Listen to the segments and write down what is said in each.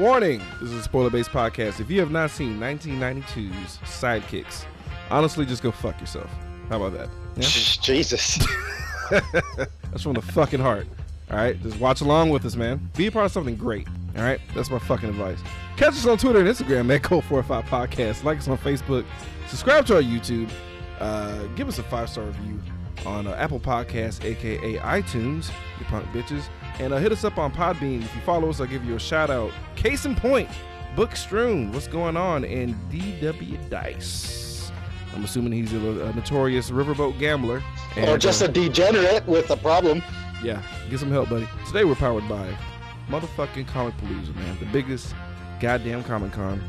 Warning: This is a spoiler-based podcast. If you have not seen 1992's Sidekicks, honestly, just go fuck yourself. How about that? Yeah? Jesus. That's from the fucking heart. All right, just watch along with us, man. Be a part of something great. All right, that's my fucking advice. Catch us on Twitter and Instagram at Cult45 Podcast. Like us on Facebook. Subscribe to our YouTube. Uh, give us a five star review on uh, Apple Podcasts, aka iTunes, you punk bitches. And uh, hit us up on Podbean. If you follow us, I'll give you a shout out. Case in point, Book Strewn, what's going on? And DW Dice. I'm assuming he's a, a notorious riverboat gambler. or just uh, a degenerate with a problem. yeah, get some help, buddy. Today we're powered by motherfucking Comic Palooza, man. The biggest goddamn Comic Con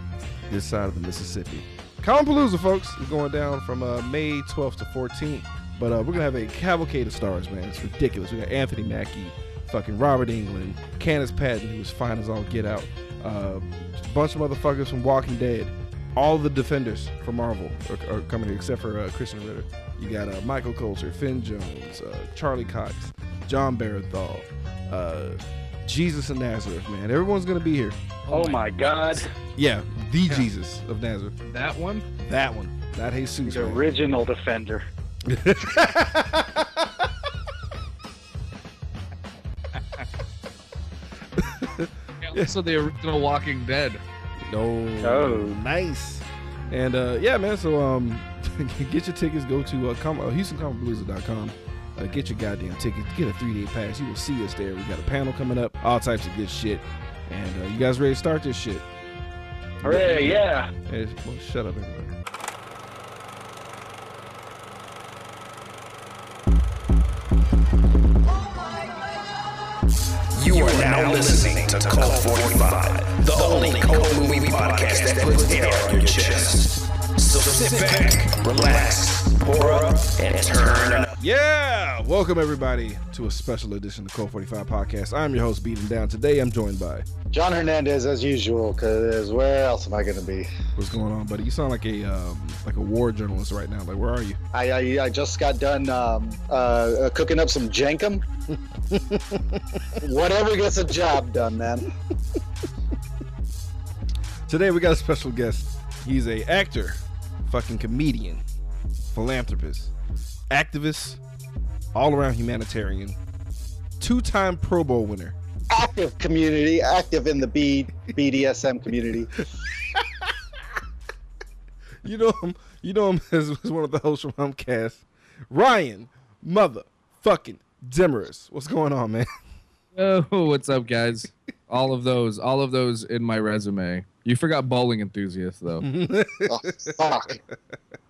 this side of the Mississippi. Comic Palooza, folks, is going down from uh, May 12th to 14th. But uh, we're gonna have a cavalcade of stars, man. It's ridiculous. We got Anthony Mackie, fucking Robert Englund, Candice Patton, who was fine as all get out. Uh, a bunch of motherfuckers from Walking Dead. All the defenders from Marvel are, are coming here, except for uh, Krysten Ritter. You got uh, Michael Colter, Finn Jones, uh, Charlie Cox, Jon Bernthal, uh, Jesus of Nazareth, man. Everyone's gonna be here. Oh my God. Yeah, the Jesus of Nazareth. That one? That one, not Jesus. The man. original defender. also the original Walking Dead. No. Oh. Nice. And uh, yeah, man. So um, get your tickets. Go to uh, com- uh, HoustonComicPalooza.com. Uh, get your goddamn tickets. Get a three day pass. You will see us there. We got a panel coming up. All types of good shit. And uh, you guys ready to start this shit? Hooray, yeah. Hey, well, shut up, everybody. You are now listening to Cult 45, the only cult movie podcast that puts air on your chest. So sit back, relax, pour up, and turn up. Yeah, welcome everybody to a special edition of the Cult 45 podcast. I'm your host, Beating Down. Today, I'm joined by John Hernandez, as usual, because where else am I going to be? what's going on, buddy? You sound like a um, like a war journalist right now. Like, where are you? I, I, I just got done um, uh, uh, cooking up some jenkum. Whatever gets a job done, man. Today we got a special guest. He's a actor, fucking comedian, philanthropist, activist, all around humanitarian, two-time Pro Bowl winner. Active community, active in the B, BDSM community. You know him. You know him as, as one of the hosts from Humcast. Ryan, motherfucking Demarest. What's going on, man? Oh, what's up, guys? All of those, all of those in my resume. You forgot bowling enthusiast, though. Oh, fuck.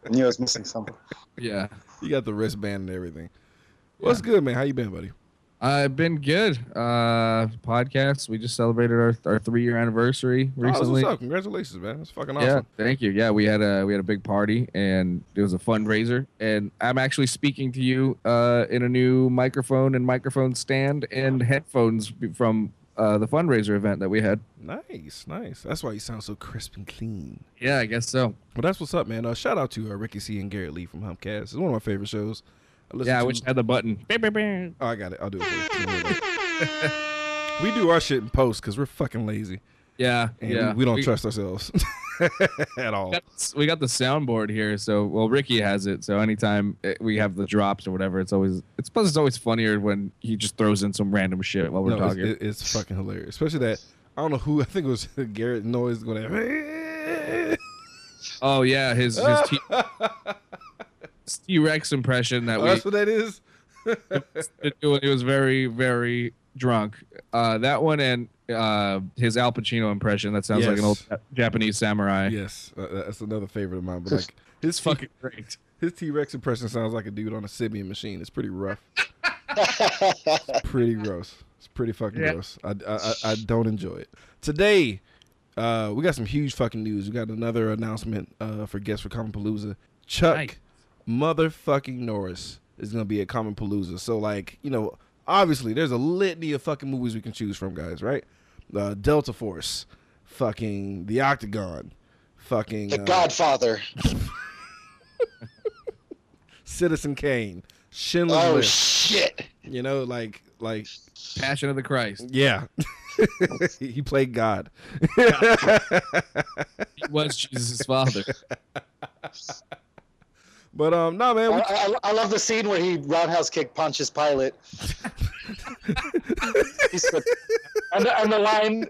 I knew I was missing something. yeah, you got the wristband and everything. What's good, man? How you been, buddy? I've been good. Uh, podcasts. We just celebrated our our three year anniversary Oh, recently. what's up. Congratulations, man. That's fucking awesome. Yeah, thank you. Yeah, we had a we had a big party and it was a fundraiser. And I'm actually speaking to you uh, in a new microphone and microphone stand and headphones from uh, the fundraiser event that we had. Nice, nice. That's why you sound so crisp and clean. Yeah, I guess so. Well, that's what's up, man. Uh, shout out to uh, Ricky C and Garrett Lee from Humcast. It's one of my favorite shows. I listen Yeah, I to- wish I had the button. Oh, I got it. I'll do it. For you. Don't worry about it. we do our shit in post because we're fucking lazy Yeah, and yeah. we, we don't trust ourselves at all. We got, the soundboard here, so well, Ricky has it. So anytime uh, we have the drops or whatever, it's always it's plus it's always funnier when he just throws in some random shit while we're No, it's, talking. it- it's fucking hilarious, especially that I don't know who. I think it was Garrett Noise going. To, oh yeah, his his T Rex impression that Oh, we that's what that is. did when he was very very drunk. Uh, that one and uh, his Al Pacino impression that sounds like an old Japanese samurai. yes, uh, that's another favorite of mine. But like his fucking great. his T Rex impression sounds like a dude on a Sybian machine. It's pretty rough. pretty gross. It's pretty fucking Yeah. gross. I, I, I, I don't enjoy it. Today, uh, we got some huge fucking news. We got another announcement uh, for guests for Comic Palooza. Chuck Nice. Motherfucking Norris is gonna be a Comic Palooza. So like, you know, obviously there's a litany of fucking movies we can choose from, guys, right? Uh, Delta Force, fucking The Octagon, fucking The uh, Godfather. Citizen Kane, Schindler's Oh List. shit. You know, like like Passion of the Christ. Yeah. he played God. He was Jesus' father. But um, no man, I, we, I, I love the scene where he roundhouse kick punches Pilate. He's the- and, the, and the line,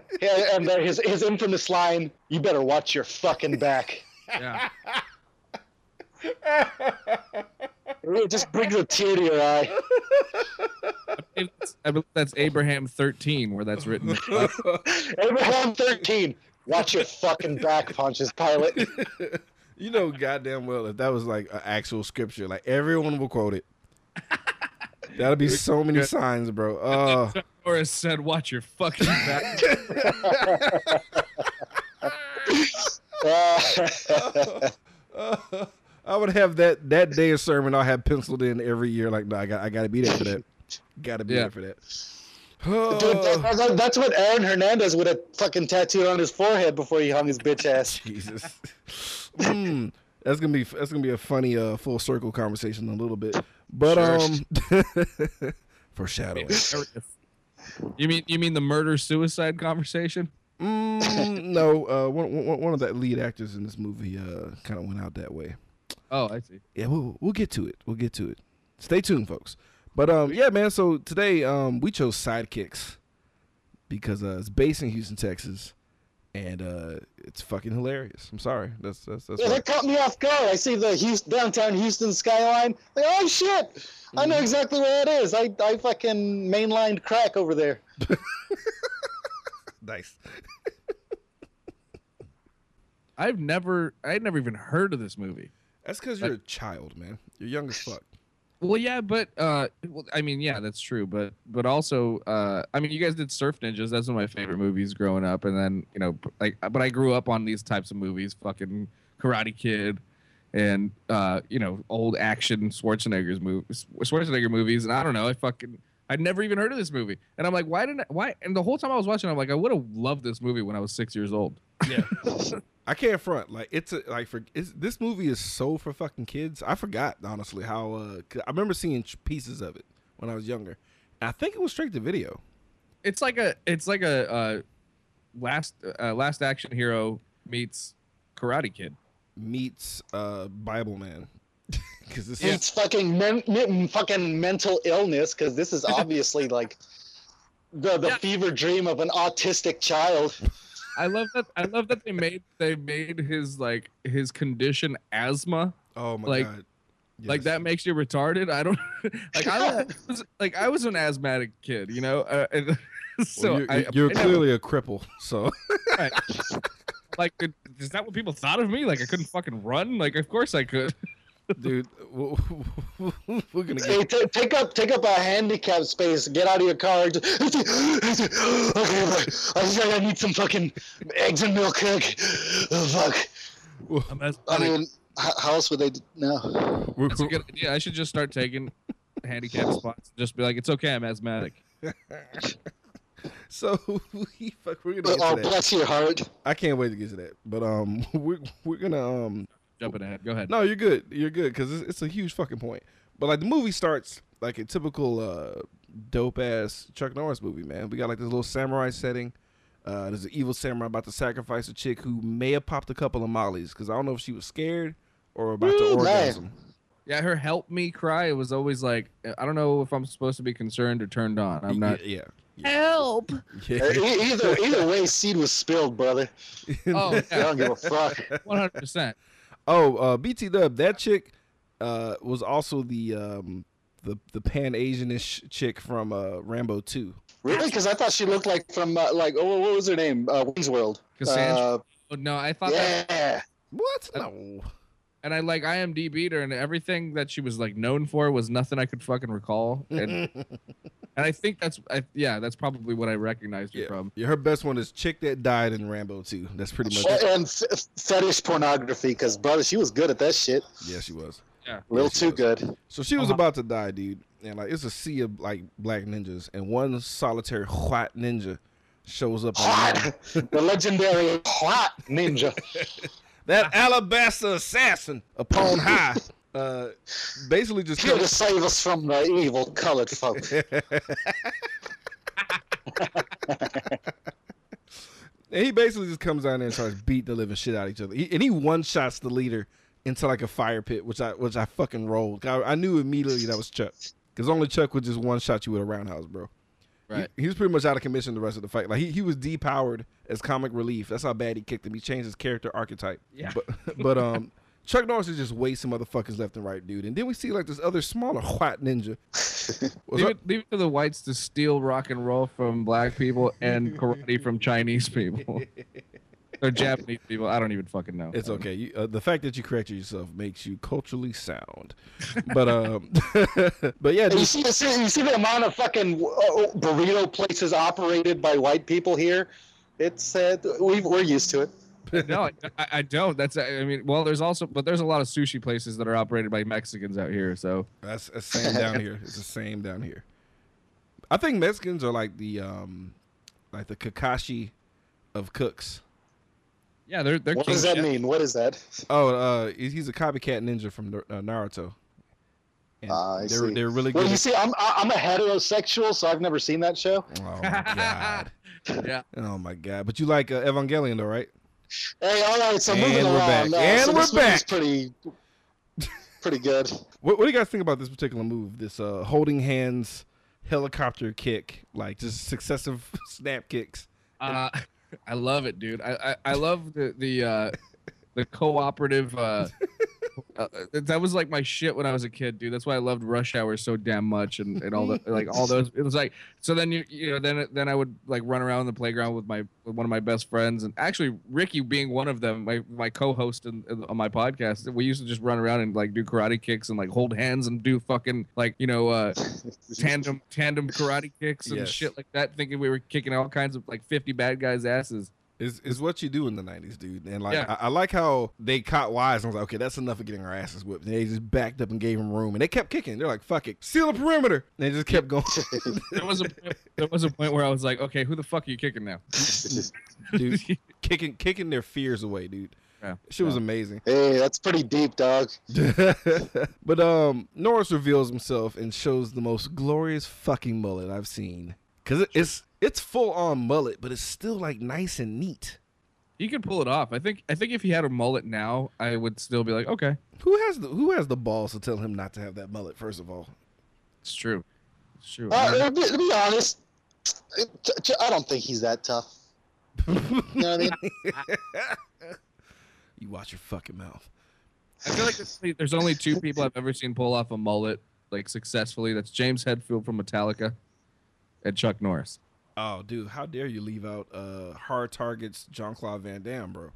and the, his his infamous line, "You better watch your fucking back." Yeah. It just brings a tear to your eye. It's- I believe that's Abraham 13 where that's written. Abraham thirteen, watch your fucking back, punches Pilate. You know goddamn well if that was like an actual scripture, like everyone will quote it. That'll be so many signs, bro. Uh, Horace said, "Watch your fucking back." Uh, I would have that that day of sermon. I'll have penciled in every year. Like, no, I got I got to be there for that. Got to be Yeah. there for that. Dude, that- that- that's what Aaron Hernandez would have fucking tattooed on his forehead before he hung his bitch ass. Jesus. Mm, that's gonna be that's gonna be a funny uh, full circle conversation in a little bit. But Sure. um, foreshadowing. you mean you mean the murder suicide conversation? Mm, no, uh, one, one one of the lead actors in this movie uh, kind of went out that way. Oh, I see. Yeah, we'll we'll get to it. We'll get to it. Stay tuned, folks. But um, yeah, man. So today um, we chose sidekicks because uh, it's based in Houston, Texas, and uh, it's fucking hilarious. I'm sorry. That's that's that's. Yeah, why- that caught me off guard. I see the Houston, downtown Houston skyline. Like, oh shit! I know exactly where it is. I, I fucking mainlined crack over there. nice. I've never I'd never even heard of this movie. That's because you're a child, man. You're young as fuck. Well, yeah, but uh, well, I mean, yeah, that's true. But but also, uh, I mean, you guys did Surf Ninjas. That's one of my favorite movies growing up. And then you know, like, but I grew up on these types of movies, fucking Karate Kid, and uh, you know, old action Schwarzenegger's movies, Schwarzenegger movies. And I don't know, I fucking. I'd never even heard of this movie, and I'm like, why didn't I, why? And the whole time I was watching, I'm like, I would have loved this movie when I was six years old. Yeah. I can't front. Like it's a, like for it's, this movie is so for fucking kids. I forgot honestly how. uh 'cause I remember seeing pieces of it when I was younger. And I think it was straight to video. It's like a, it's like a uh, last uh, last action hero meets Karate Kid. Meets uh Bible Man. Because this It's fucking men, men- fucking mental illness because this is obviously like the the Yeah. fever dream of an autistic child. I love that. I love that they made they made his like his condition asthma. oh my like- god. Like Yes. that makes you retarded. I don't like. I was like I was an asthmatic kid, you know. Uh, and Well, so you're, I, you're- you're I never- clearly a cripple. So like. Is that what people thought of me? Like I couldn't fucking run? Like of course I could. Dude, we're gonna Hey, t- take up take up a handicap space. Get out of your car. Just, okay, I think I need some fucking eggs and milk. Oh, fuck. I'm I mean, h- how else would they? d- No. We're, That's a good idea. I should just start taking handicap spots. and Just be like, it's okay. I'm asthmatic. so we fuck, we're gonna Oh, get to that. bless your heart. I can't wait to get to that. But um, we're we're gonna um Jumping ahead. Go ahead. No, you're good. You're good because it's, it's a huge fucking point. But like the movie starts like a typical uh, dope ass Chuck Norris movie, man. We got like this little samurai setting. Uh, there's an evil samurai about to sacrifice a chick who may have popped a couple of mollies because I don't know if she was scared or about to Ooh, man. orgasm. Yeah, her help me cry. It was always like, I don't know if I'm supposed to be concerned or turned on. I'm not. Yeah. yeah. Help. yeah. Either either way, seed was spilled, brother. Oh, I don't give a fuck. 100%. Oh, uh, BT Dub, that chick uh, was also the um, the the Pan Asianish chick from uh, Rambo Two. Really? Because I thought she looked like from uh, like oh what was her name? Uh, Wayne's World. Cassandra. Uh, Oh, no, I thought that. yeah. What? No. And I like IMDb'd her, and everything that she was like known for was nothing I could fucking recall. And, and I think that's, I, yeah, that's probably what I recognized her Yeah. from. yeah, her best one is chick that died in Rambo 2. That's pretty much it. And f- fetish pornography, because brother, she was good at that shit. Yeah, she was. Yeah. A little she too was. good. So she was Uh-huh. about to die, dude. And like it's a sea of like black ninjas, and one solitary white ninja shows up. Hot, the legendary hot ninja. that alabaster assassin upon high. Uh, basically just Here to save us from the evil colored folk. And he basically just comes down there and starts beating the living shit out of each other. He, and he one shots the leader into like a fire pit, which I which I fucking rolled. I, I knew immediately that was Chuck, because only Chuck would just one shot you with a roundhouse, bro. He- Right. He, was pretty much out of commission the rest of the fight. Like he, he was depowered as comic relief. That's how bad he kicked him. He changed his character archetype. Yeah. But but um Chuck Norris is just wasting motherfuckers left and right, dude. And then we see like this other smaller white ninja. What's Leave it, leave it to the whites to steal rock and roll from black people and karate from Chinese people. or Japanese people. I don't even fucking know. It's okay. You, uh, the fact that you corrected yourself makes you culturally sound. But um, but yeah, And you see, you see, you see the amount of fucking uh, burrito places operated by white people here. It's uh, we, we're used to it. no, I, I- I don't. That's I mean, well, there's also, but there's a lot of sushi places that are operated by Mexicans out here. So that's the same down here. It's the same down here. I think Mexicans are like the um, like the Kakashi of cooks. Yeah, they're they're. What king does that chefs. mean? What is that? Oh, uh, he's he's a copycat ninja from uh, Naruto. And I they're see. they're really good. Well, good. you see, I'm I- I'm a heterosexual, so I've never seen that show. oh my god. Yeah. Oh my god. But you like uh, Evangelion though, right? Hey, all right, so And moving we're along. back. uh, And so we're this back. Pretty, pretty good. What, what do you guys think about this particular move? This uh, holding hands helicopter kick, like just successive snap kicks. Uh, I love it, dude. I I, I love the the uh, the cooperative. Uh, uh, that was like my shit when I was a kid, dude. That's why I loved Rush Hour so damn much, and, and all the like all those. It was like so. Then you you know then then I would like run around the playground with my with one of my best friends, and actually Ricky being one of them, my my co-host in, in- on my podcast. We used to just run around and like do karate kicks and like hold hands and do fucking like you know uh, tandem tandem karate kicks and Yes. shit like that, thinking we were kicking all kinds of like fifty bad guys' asses. Is is what you do in the nineties, dude. And like Yeah. I, I like how they caught wise and was like, okay, that's enough of getting our asses whipped. And they just backed up and gave him room, and they kept kicking. They're like, fuck it, seal the perimeter. And they just kept going, There was a there was a point where I was like, okay, who the fuck are you kicking now? dude, kicking kicking their fears away, dude. Yeah. Shit was amazing. Hey, that's pretty deep, dog. but um, Norris reveals himself and shows the most glorious fucking mullet I've seen. Cause it's it's full on mullet, but it's still like nice and neat. He could pull it off. I think I think if he had a mullet now, I would still be like, okay, Who has the Who has the balls to tell him not to have that mullet? First of all, it's true. It's true. Uh, to, be, to be honest, it- t- I don't think he's that tough. You know what I mean? you watch your fucking mouth. I feel like there's only- there's only two people I've ever seen pull off a mullet like successfully. That's James Hetfield from Metallica and Chuck Norris. Oh, dude, how dare you leave out uh hard targets John Claude Van Damme, bro?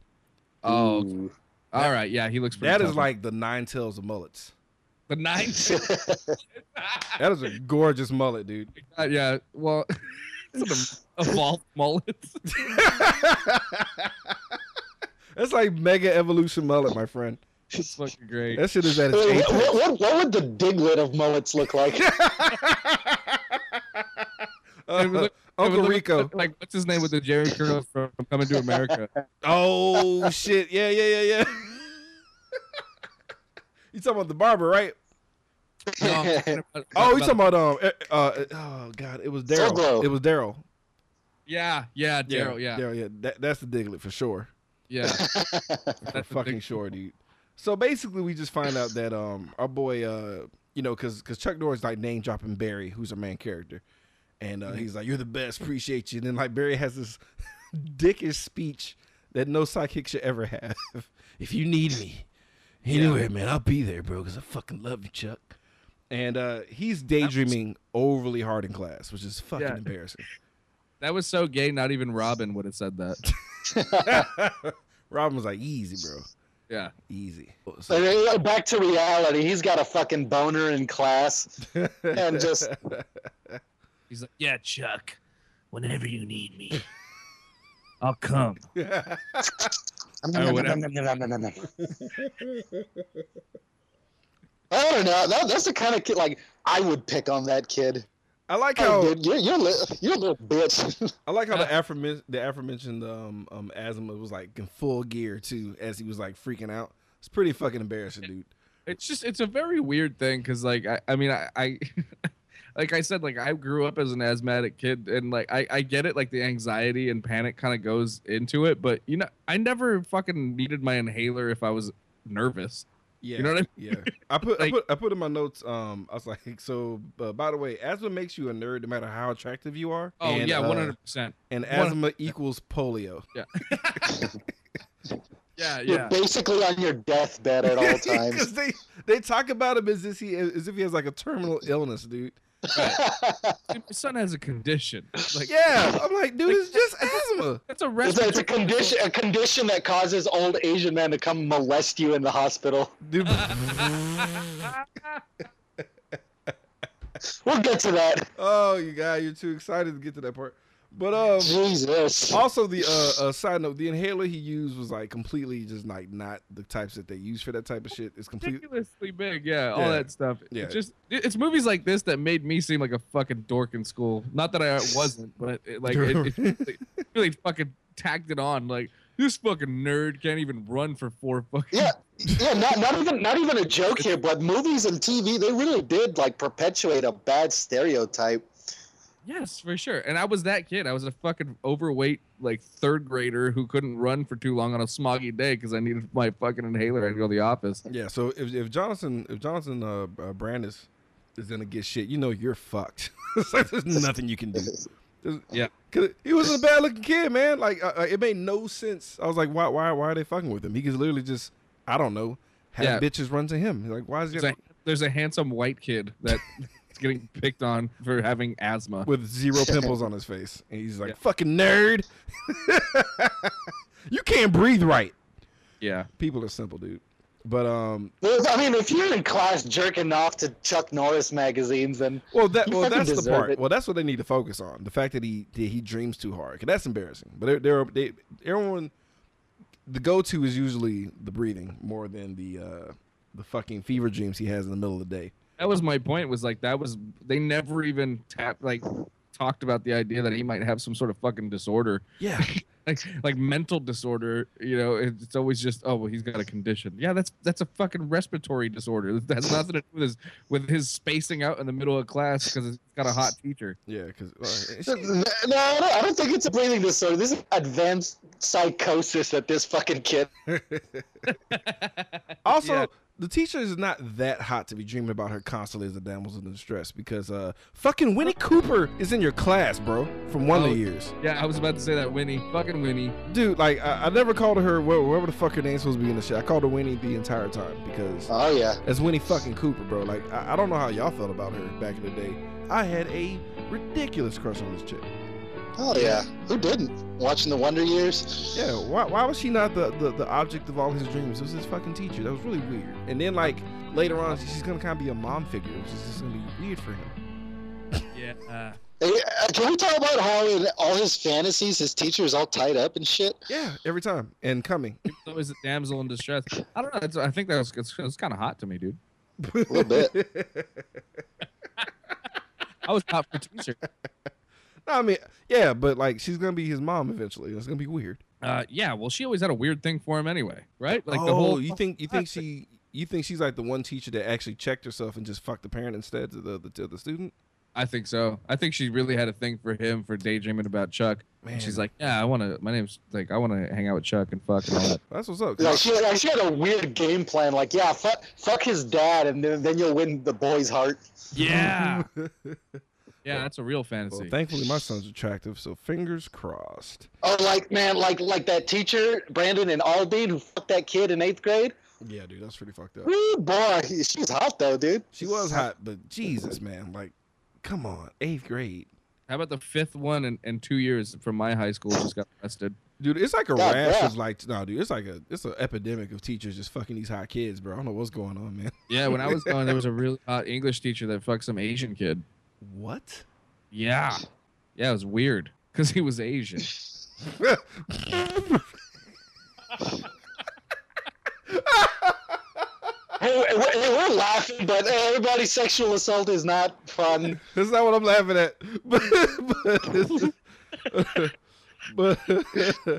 Oh, Ooh. all right, yeah, he looks. Pretty That is tough. like the nine tails of mullets. the ninth. That is a gorgeous mullet, dude. Uh, yeah, well, it's an evolved mullet. That's like mega evolution mullet, my friend. it's fucking great. That shit is at its Wait, apex. what, what, what would the Diglett of mullets look like? It would look- Uncle It would look Rico. Like what's his name with the Jheri curl from Coming to America? Oh shit! Yeah, yeah, yeah, yeah. you talking about the barber, right? No, about- Oh, you talking about um? uh, Uh, oh god, it was Daryl. Soul Glo. It was Daryl. Yeah, yeah, Daryl, yeah, yeah. Daryl. Yeah, that, that's the Diglett for sure. Yeah, for the fucking sure, dude. So basically, we just find out that um our boy uh you know because because Chuck Norris like name dropping Barry, who's our main character, and uh, he's like, "You're the best, appreciate you." And then like Barry has this dickish speech that no sidekick should ever have. if you need me anywhere, man, I'll be there, bro, because I fucking love you, Chuck. And uh, he's daydreaming overly hard in class, which is fucking Yeah. embarrassing. That was so gay. Not even Robin would have said that. Robin was like, "Easy, bro, Yeah. easy." So, Back to reality. He's got a fucking boner in class, and just He's like, yeah, Chuck. Whenever you need me, I'll come. Or whatever. I don't know. That, that's the kind of kid like I would pick on that kid. I like Hey, how dude, you're you're, li- you're a little bitch. I like how the aforementioned the aforementioned um um Azimuth was like in full gear too as he was like freaking out. It's pretty fucking embarrassing, dude. It's just it's a very weird thing because like I, I mean I, I like I said, like I grew up as an asthmatic kid, and like I, I get it, like the anxiety and panic kind of goes into it, but you know, I never fucking needed my inhaler if I was nervous. Yeah, You know what I mean? Yeah, I put I put I put in my notes. Um, I was like, so uh, by the way, asthma makes you a nerd no matter how attractive you are. Oh and, yeah, uh, one hundred percent. And 100%. asthma equals polio. Yeah, You're yeah. basically on your deathbed at all Because times. they they talk about him as if he as if he has like a terminal illness, dude. Dude, my son has a condition. Like, Yeah, I'm like, dude, it's just asthma. that's a It's a, it's a respiratory condition, a condition that causes old Asian men to come molest you in the hospital. Dude, We'll get to that. oh, you guy, you're too excited to get to that part. But um, Jesus. also the uh, uh side note, the inhaler he used was like completely just like not the types that they use for that type of shit. It's completely ridiculously big. Yeah, all that stuff. Yeah. It just it's movies like this that made me seem like a fucking dork in school. Not that I wasn't, but it, like it, it really, really fucking tagged it on. Like this fucking nerd can't even run for four fucking. Yeah, yeah. Not, not even not even a joke here, but movies and TV they really did like perpetuate a bad stereotype. Yes, for sure. And I was that kid. I was a fucking overweight like third grader who couldn't run for too long on a smoggy day because I needed my fucking inhaler. To go to the office. Yeah, so if if Jonathan if Jonathan uh, uh Brandis is gonna get shit, you know you're fucked. like there's nothing you can do. There's- Yeah. Cause he was a bad looking kid, man. Like uh, uh, it made no sense. I was like, why why why are they fucking with him? He could literally just I don't know have Yeah. bitches run to him. Like why is he There's a, there's a handsome white kid that is getting picked on for having asthma. with zero pimples on his face, and he's like Yeah. fucking nerd. you can't breathe right. Yeah. People are simple, dude. But um, I mean, if you're in class jerking off to Chuck Norris magazines, then Well, that well, that's the part. it. Well, that's what they need to focus on. The fact that he that he dreams too hard, 'Cause that's embarrassing. But they're, they're they everyone, the go to is usually the breathing more than the uh the fucking fever dreams he has in the middle of the day. That was my point. Was like that was they never even tapped like talked about the idea that he might have some sort of fucking disorder, Yeah, like like mental disorder. You know, it's it's always just oh well he's got a condition. Yeah, that's that's a fucking respiratory disorder. That has nothing to do with his with his spacing out in the middle of class because it's got a hot teacher. yeah, because uh, no, I don't, I don't think it's a breathing disorder. This is advanced psychosis that this fucking kid. also Yeah. The teacher is not that hot to be dreaming about her constantly as a damsel in distress because uh fucking Winnie Cooper is in your class, bro, from one oh, of the Years. Yeah, I was about to say that Winnie, fucking Winnie. Dude, like I, I never called her wh- whatever the fuck her name's supposed to be in the shit. I called her Winnie the entire time because Oh yeah. That's Winnie fucking Cooper, bro. Like, I, I don't know how y'all felt about her back in the day. I had a ridiculous crush on this chick. Oh yeah. Who didn't? Watching the Wonder Years. Yeah, why, why was she not the, the, the object of all his dreams? It was his fucking teacher. That was really weird. And then, like, later on, she's gonna kind of be a mom figure, which is just gonna be weird for him. Yeah. Uh, Hey, uh, can we talk about how in all his fantasies, his teacher is all tied up and shit? Yeah, every time. And coming. always a damsel in distress. I don't know. It's, I think that was it's, it's kind of hot to me, dude. A little bit. I was hot for teacher. I mean, yeah, but, like, she's gonna be his mom eventually. It's gonna be weird. Uh, yeah. Well, she always had a weird thing for him anyway, right? Like oh, the whole. you think you think she you think she's like the one teacher that actually checked herself and just fucked the parent instead of the, the to the student? I think so. I think she really had a thing for him for daydreaming about Chuck. Man, She's like, yeah, I want to. My name's like, I want to hang out with Chuck and fuck and all that. that's what's up. Like she, like she had a weird game plan. Like, yeah, fuck, fuck his dad, and then, then you'll win the boy's heart. Yeah. yeah, that's a real fantasy. Well, thankfully, my son's attractive, so fingers crossed. Oh, like man, like like that teacher Brandon and Aldine who fucked that kid in eighth grade. Yeah, dude, that's pretty fucked up. Woo, boy, she's hot though, dude. She was hot, but Jesus, man, like, come on, eighth grade, How about the fifth one in, in two years from my high school just got arrested? dude. It's like a God, rash yeah. of like, no, dude, it's like a, it's an epidemic of teachers just fucking these hot kids, bro. I don't know what's going on, man. Yeah, when I was going, there was a really hot English teacher that fucked some Asian kid. What? Yeah. Yeah, it was weird because he was Asian. Hey, we're, we're laughing, but everybody's sexual assault is not fun. That's not what I'm laughing at, but, but, but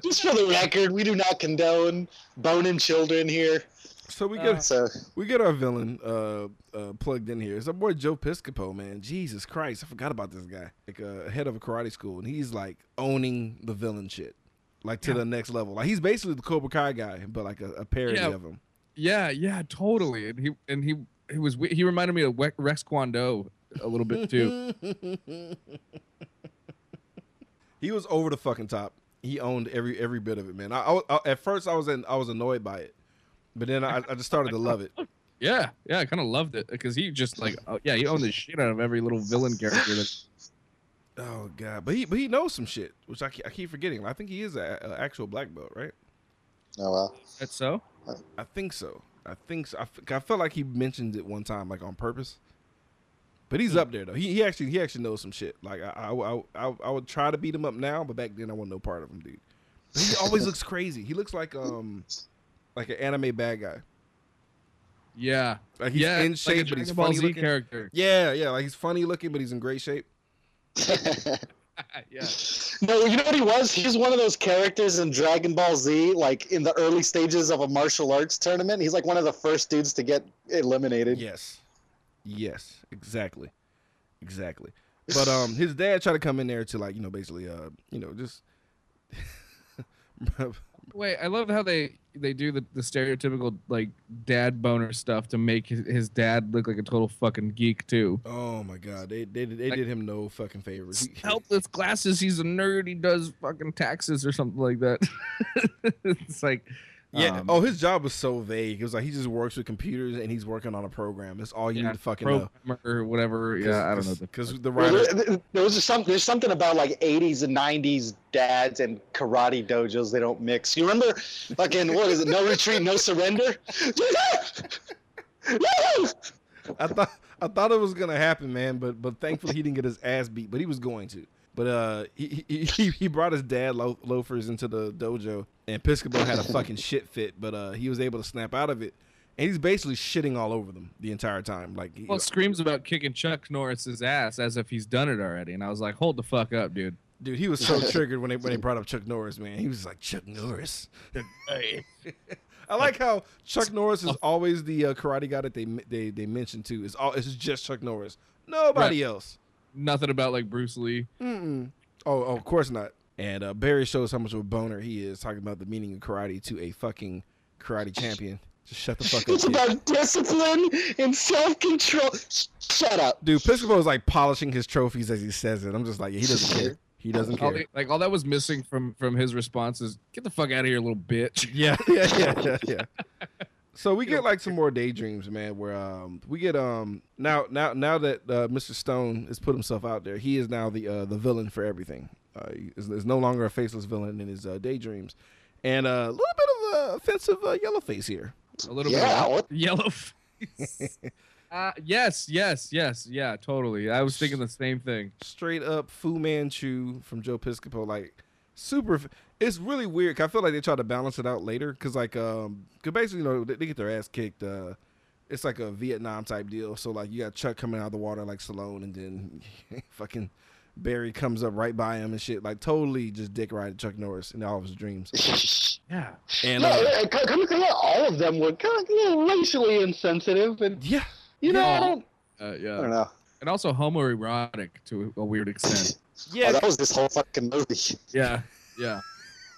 Just for the record, we do not condone boning children here. So we Uh, get So we get our villain uh, uh, plugged in here. It's our boy Joe Piscopo, man. Jesus Christ, I forgot about this guy. Like uh, head of a karate school, and he's like owning the villain shit, like to Yeah. the next level. Like he's basically the Cobra Kai guy, but like a, a parody Yeah. of him. Yeah, yeah, totally. And he and he he was he reminded me of Rex Kwon Do a little bit too. he was over the fucking top. He owned every every bit of it, man. I, I, I- at first I was in, I was annoyed by it, but then I, I just started to love it. Yeah, yeah, I kind of loved it because he just like oh, yeah, he owned the shit out of every little villain character. That, Oh god, but he but he knows some shit, which I, keep- I keep forgetting. I think he is a, a actual black belt, right? oh well. that's so. I think so. I think so. I, f- I felt like he mentioned it one time, like on purpose. But he's up there though. He, he actually he actually knows some shit. Like I I, I I I would try to beat him up now, but back then I want no part of him, dude. But he always looks crazy. He looks like um like an anime bad guy. Yeah, Like he's yeah, in it's like a shape, but he's Ball funny Z looking. character. Yeah, yeah, like he's funny looking, but he's in great shape. yeah, No, you know what he was? He was one of those characters in Dragon Ball Z, like in the early stages of a martial arts tournament. He's like one of the first dudes to get eliminated. Yes, yes, exactly, exactly. But um, his dad tried to come in there to like you know basically uh you know just Wait, I love how they they do the, the stereotypical like dad boner stuff to make his, his dad look like a total fucking geek too. oh my god they they they Like- did him no fucking favors. Helpless glasses. He's a nerd. He does fucking taxes or something like that. it's like Yeah. um, oh, his job was so vague. It was like he just works with computers and he's working on a program. That's all you yeah, need to fucking know. or whatever. Yeah, I don't know. Because the Well, writer. there, there was some, there's something about like 80s and 90s dads and karate dojos they don't mix. You remember fucking what is it? No retreat, no surrender. I thought I thought it was gonna happen, man. But but thankfully he didn't get his ass beat. But he was going to. But uh, he he, he, he brought his dad lo- loafers into the dojo, and Piscopo had a fucking shit fit. But uh, he was able to snap out of it, and he's basically shitting all over them the entire time. Like, he, Well, it screams about kicking Chuck Norris's ass as if he's done it already, and I was like, "Hold the fuck up, dude." dude, he was so triggered when they when they brought up Chuck Norris, man. He was like Chuck Norris. I like how Chuck Norris is always the uh, karate guy that they they they mention too. It's all it's just Chuck Norris, nobody else. Nothing about like Bruce Lee. Mm-mm. Oh, oh, of course not. And uh, Barry shows how much of a boner he is, talking about the meaning of karate to a fucking karate champion. Just shut the fuck up, It's kid. about discipline and self-control. Shut up. dude. Piscopo is like polishing his trophies as he says it. I'm just like, yeah, he doesn't care. He doesn't All care. the- like all that was missing from from his response is, "Get the fuck out of here, little bitch." Yeah, yeah, yeah, yeah, yeah. So we get like some more daydreams, man. Where um we get um now now now that uh, Mr. Stone has put himself out there, he is now the uh, the villain for everything. Uh, he is, is no longer a faceless villain in his uh, daydreams, and uh, a little bit of uh, offensive uh, yellow face here. A little Yeah, bit what- of yellow face. uh, yes, yes, yes, yeah, totally. I was thinking the same thing. Straight up Fu Manchu from Joe Piscopo, like super. F- It's really weird. 'cause I feel like they try to balance it out later, cause like um, cause basically you know they, they get their ass kicked. Uh, it's like a Vietnam type deal. So like you got Chuck coming out of the water like Stallone, and then fucking Barry comes up right by him and shit. Like totally just dick ride Chuck Norris in all of his dreams. Yeah, And no, uh, come come to think of it, all of them were kind of a little racially insensitive, and yeah, you know, I Yeah. don't, uh, I don't know. and also homoerotic to a weird extent. yeah. Oh, that was this whole fucking movie. Yeah, yeah.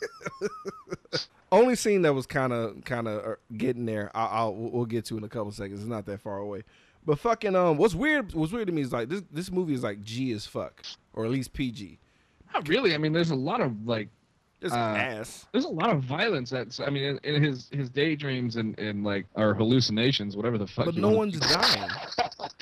only scene that was kind of kind of getting there. I, I'll we'll get to in a couple seconds. It's not that far away. But fucking um, what's weird? What's weird to me is like this. This movie is like G as fuck, or at least PG. Not really. I mean, there's a lot of like, Just Uh, ass. there's a lot of violence. That's. I mean, in, in his his daydreams and and like or hallucinations, whatever the fuck. But no one's dying.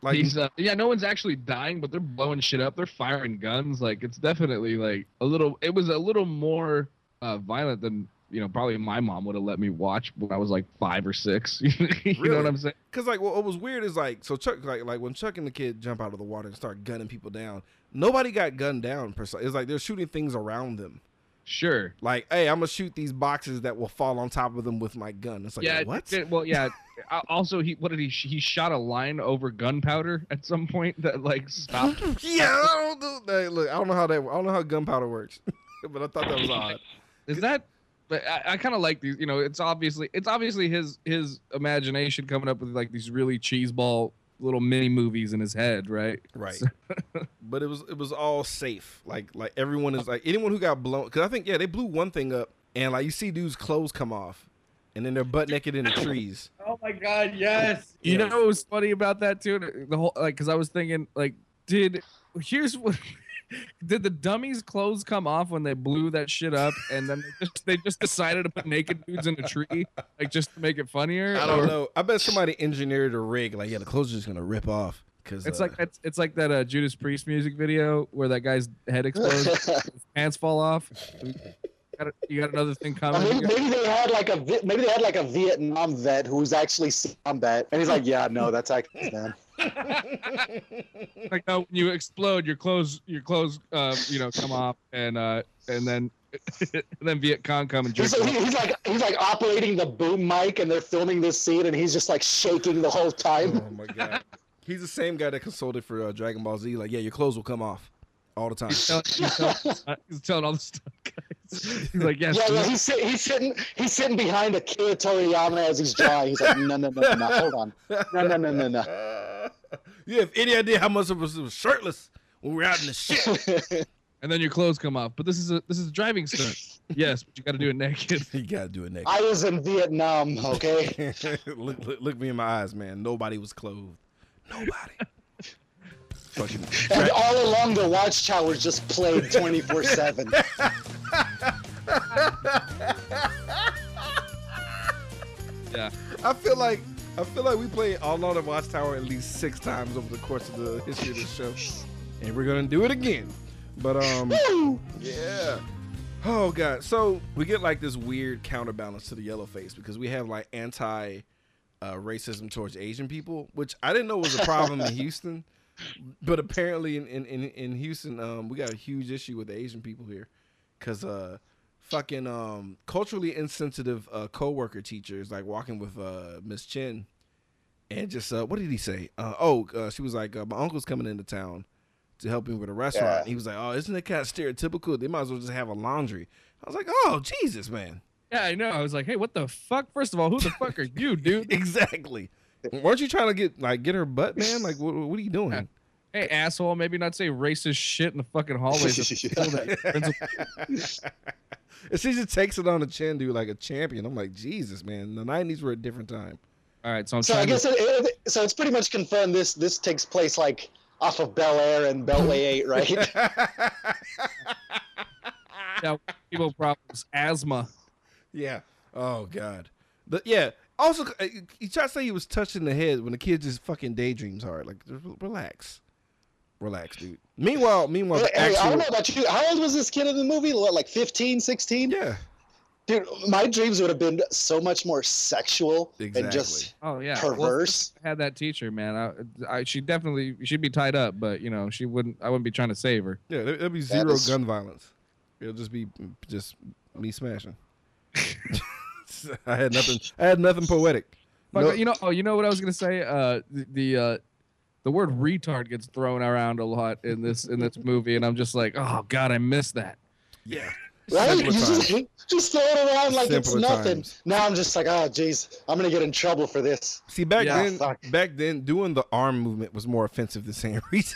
Like He's uh, yeah, no one's actually dying, but they're blowing shit up. They're firing guns. Like it's definitely like a little. It was a little more uh, violent than you know. Probably my mom would have let me watch when I was like five or six. you know what I'm saying? Cause like what, what was weird is like so Chuck like like when Chuck and the kid jump out of the water and start gunning people down, nobody got gunned down per se. It's like they're shooting things around them. Sure. Like, hey, I'm gonna shoot these boxes that will fall on top of them with my gun. It's like yeah. what? it- well, yeah. Also, he what did he? He shot a line over gunpowder at some point that like stopped. yeah, I don't know. Hey, look, I don't know how that. I don't know how gunpowder works, but I thought that was odd. Is that but I, I kind of like these. You know, it's obviously it's obviously his his imagination coming up with like these really cheeseball little mini movies in his head, right? Right. but it was it was all safe. Like like everyone is like anyone who got blown because I think yeah they blew one thing up and like you see dudes clothes come off and then they're butt naked in the trees. Oh my god, yes. You Yeah. know what was funny about that too? The whole like because I was thinking like, did here's what did the dummies' clothes come off when they blew that shit up, and then they just, they just decided to put naked dudes in a tree, like just to make it funnier? I don't Or- know. I bet somebody engineered a rig like yeah the clothes are just gonna rip off because It's like it's, it's like that uh, Judas Priest music video where that guy's head explodes, his pants fall off. You got, you got another thing coming. maybe, You maybe they had like a maybe they had like a Vietnam vet who's actually combat, and he's like, "Yeah, no, that's actually man." like no, when you explode, your clothes your clothes uh you know come off, and uh and then and then Viet Cong come and jerk He's, you he's like he's like operating the boom mic, and they're filming this scene, and he's just like shaking the whole time. oh my god. He's the same guy that consulted for uh, Dragon Ball Z. Like yeah your clothes will come off all the time. He's telling, he's telling, uh, he's telling all the stuff, guys. He's like, yes, Yeah, yeah, he's, sit, he's sitting he's sitting behind Akira Toriyama as he's drawing. He's like, no, no, no, no, hold on, no, no, no, no, no. you have any idea how much of us was shirtless when we were out in the shit? and then your clothes come off. But this is a this is a driving stunt. yes, but you got to do it naked. you gotta do it naked. I was in Vietnam, okay. look, look, look me in my eyes, man. Nobody was clothed. Nobody. Fucking And all along the watchtowers just played 24 7. Yeah. I feel like I feel like we played All on the Watchtower at least six times over the course of the history of the show, and we're gonna do it again. But um, yeah. Oh god. So we get like this weird counterbalance to the yellow face because we have like anti uh, racism towards Asian people, which I didn't know was a problem in Houston, but apparently in in, in, in Houston, um, we got a huge issue with the Asian people here, cause uh, fucking um, culturally insensitive uh, co-worker teachers like walking with uh, Miss Chin, and just uh, what did he say? Uh, oh, uh, she was like, uh, my uncle's coming into town to help me with a restaurant. Yeah. He was like, oh, isn't that kind of stereotypical? They might as well just have a laundry. I was like, oh, Jesus, man. Yeah, I know. I was like, hey, what the fuck? First of all, who the fuck are you, dude? exactly. Weren't you trying to get like get her butt, man? Like, what, what are you doing? Hey, asshole, maybe not say racist shit in the fucking hallways. of the school that principal- And she just takes it on the chin, dude, like a champion. I'm like, Jesus, man. The '90s were a different time. All right, so I'm So I guess to. it, it, so it's pretty much confirmed this this takes place like off of Bellaire and Beltway 8, right? Yeah, people problems, asthma. yeah. Oh God. But yeah. Also, uh, he tried to say he was touched in the head when the kid just fucking daydreams hard. Like, relax, relax, dude. Meanwhile, meanwhile, hey, the hey, I don't know about you. How old was this kid in the movie? What, Like 15, 16? yeah, Dude, my dreams would have been so much more sexual Exactly. and just Oh yeah, Well, perverse. I had that teacher, man. I, I, she definitely she'd be tied up, but you know, she wouldn't. I wouldn't be trying to save her. yeah. There, there'll be zero is- gun violence. It'll just be just me smashing. I had nothing. I had nothing poetic. Fuck, No- you know, oh, you know what I was gonna say? Uh, the the, uh, the word retard gets thrown around a lot in this in this movie, and I'm just like, oh god, I miss that. Yeah. Right? Simpler Just, just throw it around like it's nothing. times. Now I'm just like, oh, jeez, I'm going to get in trouble for this. See, back Yeah, then, fuck. back then, doing the arm movement was more offensive than saying retard.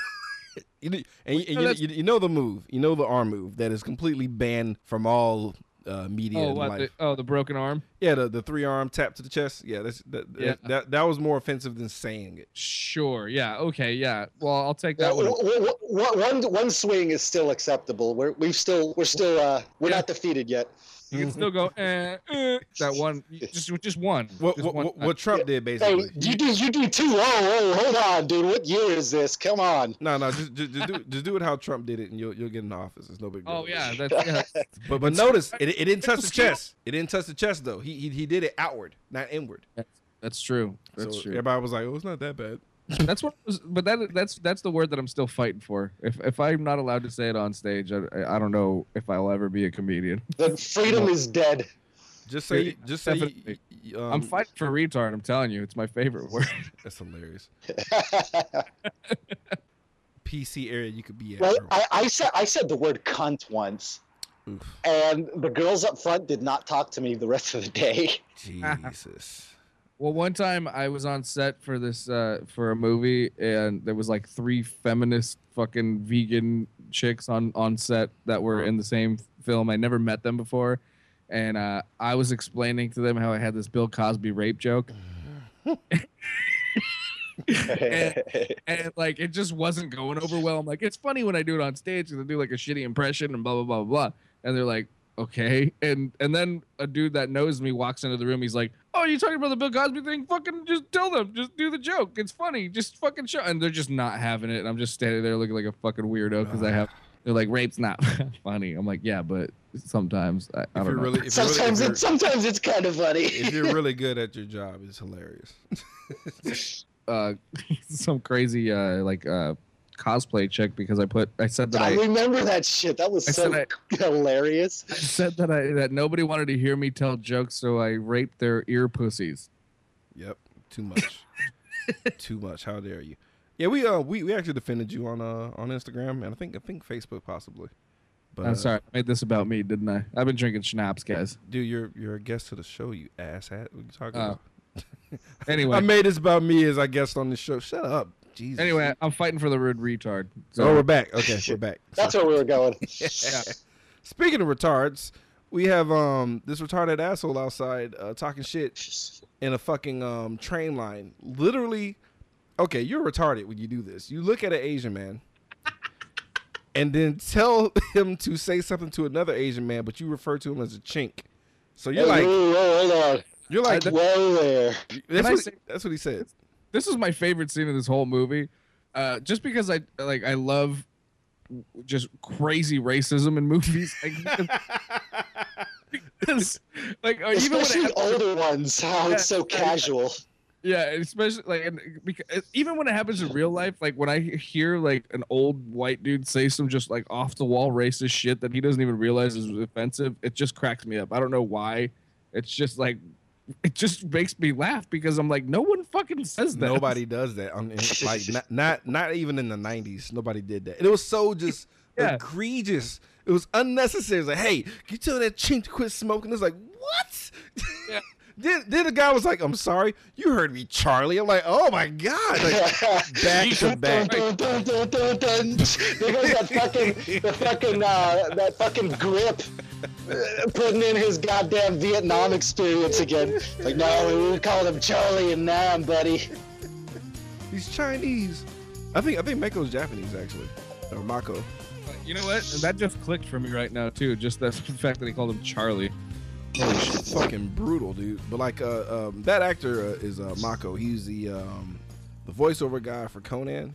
you, know, and, and you, that's- you, you know the move. You know the arm move that is completely banned from all uh, media oh, what? life. The, oh, the broken arm. yeah, the, the three arm tap to the chest. Yeah, that's that, Yeah. That, that that was more offensive than saying it. Sure. Yeah. Okay. Yeah. Well, I'll take that W- one. one, one swing is still acceptable. We're we've still we're still uh, we're Yeah. not defeated yet. You can still go. Eh, eh, that one. Just just one. What Just what, one what, time. what Trump did Hey, basically. you do you do too. Oh, oh, hold on, dude. What year is this? Come on. no, no, just, just, just do just do it how Trump did it, and you'll you'll get in the office. It's no big deal. Oh yeah. That's yeah. But but notice it, it didn't touch the chest. It didn't touch the chest though. He he, he did it outward, not inward. That's true. That's so true. everybody was like, "Oh, it's not that bad." That's what. Was, but that that's that's the word that I'm still fighting for. If if I'm not allowed to say it on stage, I I don't know if I'll ever be a comedian. The freedom is dead. Just say, Yeah, just say. um, I'm fighting for retard. I'm telling you, it's my favorite word. That's hilarious. PC area you could be at. well. I, I said I said the word cunt once. Oof. and the girls up front did not talk to me the rest of the day. Jesus. Well, one time I was on set for this uh, for a movie, and there was like three feminist fucking vegan chicks on on set that were in the same film. I never met them before, and uh, I was explaining to them how I had this Bill Cosby rape joke, and like it just wasn't going over well. I'm like, it's funny when I do it on stage because I do like a shitty impression and blah blah blah blah. And they're like, okay. And and then a dude that knows me walks into the room. He's like, oh, you talking about the Bill Cosby thing? Fucking just tell them, just do the joke. It's funny. Just fucking show. And they're just not having it. And I'm just standing there looking like a fucking weirdo because I have. They're like, rape's not funny. I'm like, yeah, but sometimes I, I If don't you're know. really, if you're really, sometimes it's sometimes it's kind of funny. if you're really good at your job, it's hilarious. uh, some crazy uh like uh cosplay chick because I put I said that I I remember that shit. That was I so said hilarious. I said that I that nobody wanted to hear me tell jokes, so I raped their ear pussies. Yep, too much, too much. How dare you? Yeah, we uh we, we actually defended you on uh on Instagram and I think I think Facebook possibly. But I'm uh, sorry, I made this about me, didn't I? I've been drinking schnapps, guys. dude, you're you're a guest to the show, you asshat. What you talking Oh. about? Anyway, I made this about me as I guest on the show. Shut up, Jesus. anyway, I'm fighting for the rude retard. so oh, we're back. Okay, we're back. That's where we were going. yeah. Speaking of retards, we have um this retarded asshole outside uh, talking shit in a fucking um train line. Literally, okay, you're retarded when you do this. You look at an Asian man and then tell him to say something to another Asian man, but you refer to him as a chink. So you're like, Whoa, whoa, hold on. you're like, Whoa there. that's what, say- that's what he said. This is my favorite scene in this whole movie, uh, just because I like I love just crazy racism in movies. Like, because, like even when it Especially happens- older ones, how it's so Yeah. casual. Yeah, especially like and because even when it happens in real life, like when I hear like an old white dude say some just like off the wall racist shit that he doesn't even realize is offensive, it just cracks me up. I don't know why. It's just like it just makes me laugh because I'm like, no one fucking says that. Nobody does that. On, like not, not not even in the '90s, nobody did that. And it was so just Yeah. egregious. It was unnecessary. It's like, hey, can you tell that chink to quit smoking? It's like, what? Yeah. then, then the guy was like, I'm sorry, you heard me, Charlie. I'm like, oh my god, like, back to back. Dun, dun, dun, dun, dun. There goes that fucking, the fucking, uh, that fucking grip, putting in his goddamn Vietnam experience again. Like, no, we call him Charlie and Nam, buddy. He's Chinese. I think I think Mako's Japanese actually, or Mako. You know what? That just clicked for me right now too. Just the fact that he called him Charlie. Holy shit. fucking brutal, dude. But like, uh, um, that actor uh, is uh, Mako. He's the um, the voiceover guy for Conan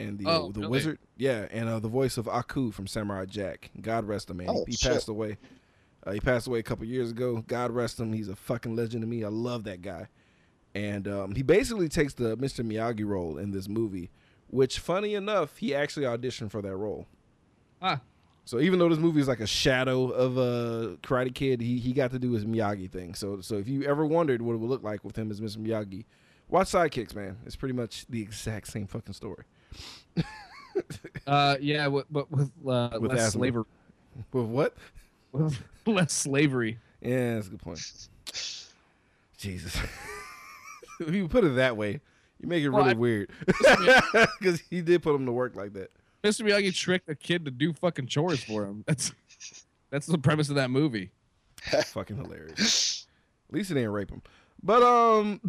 and the Oh, the really? wizard. Yeah, and uh, the voice of Aku from Samurai Jack. God rest him, man. Oh, he shit. passed away. Uh, he passed away a couple years ago. God rest him. He's a fucking legend to me. I love that guy. And um, he basically takes the Mr. Miyagi role in this movie, which, funny enough, he actually auditioned for that role. Ah, So even though this movie is like a shadow of uh, Karate Kid, he, he got to do his Miyagi thing. So so if you ever wondered what it would look like with him as Mr. Miyagi, watch Sidekicks, man. It's pretty much the exact same fucking story. uh, yeah, w- but with, uh, With less asthma. slavery. With what? With less slavery. Yeah, that's a good point. Jesus. if you put it that way, you make it Well, really I- weird. Because he did put him to work like that. Mr. Miyagi tricked a kid to do fucking chores for him. That's that's the premise of that movie. fucking hilarious. At least it didn't rape him. But um,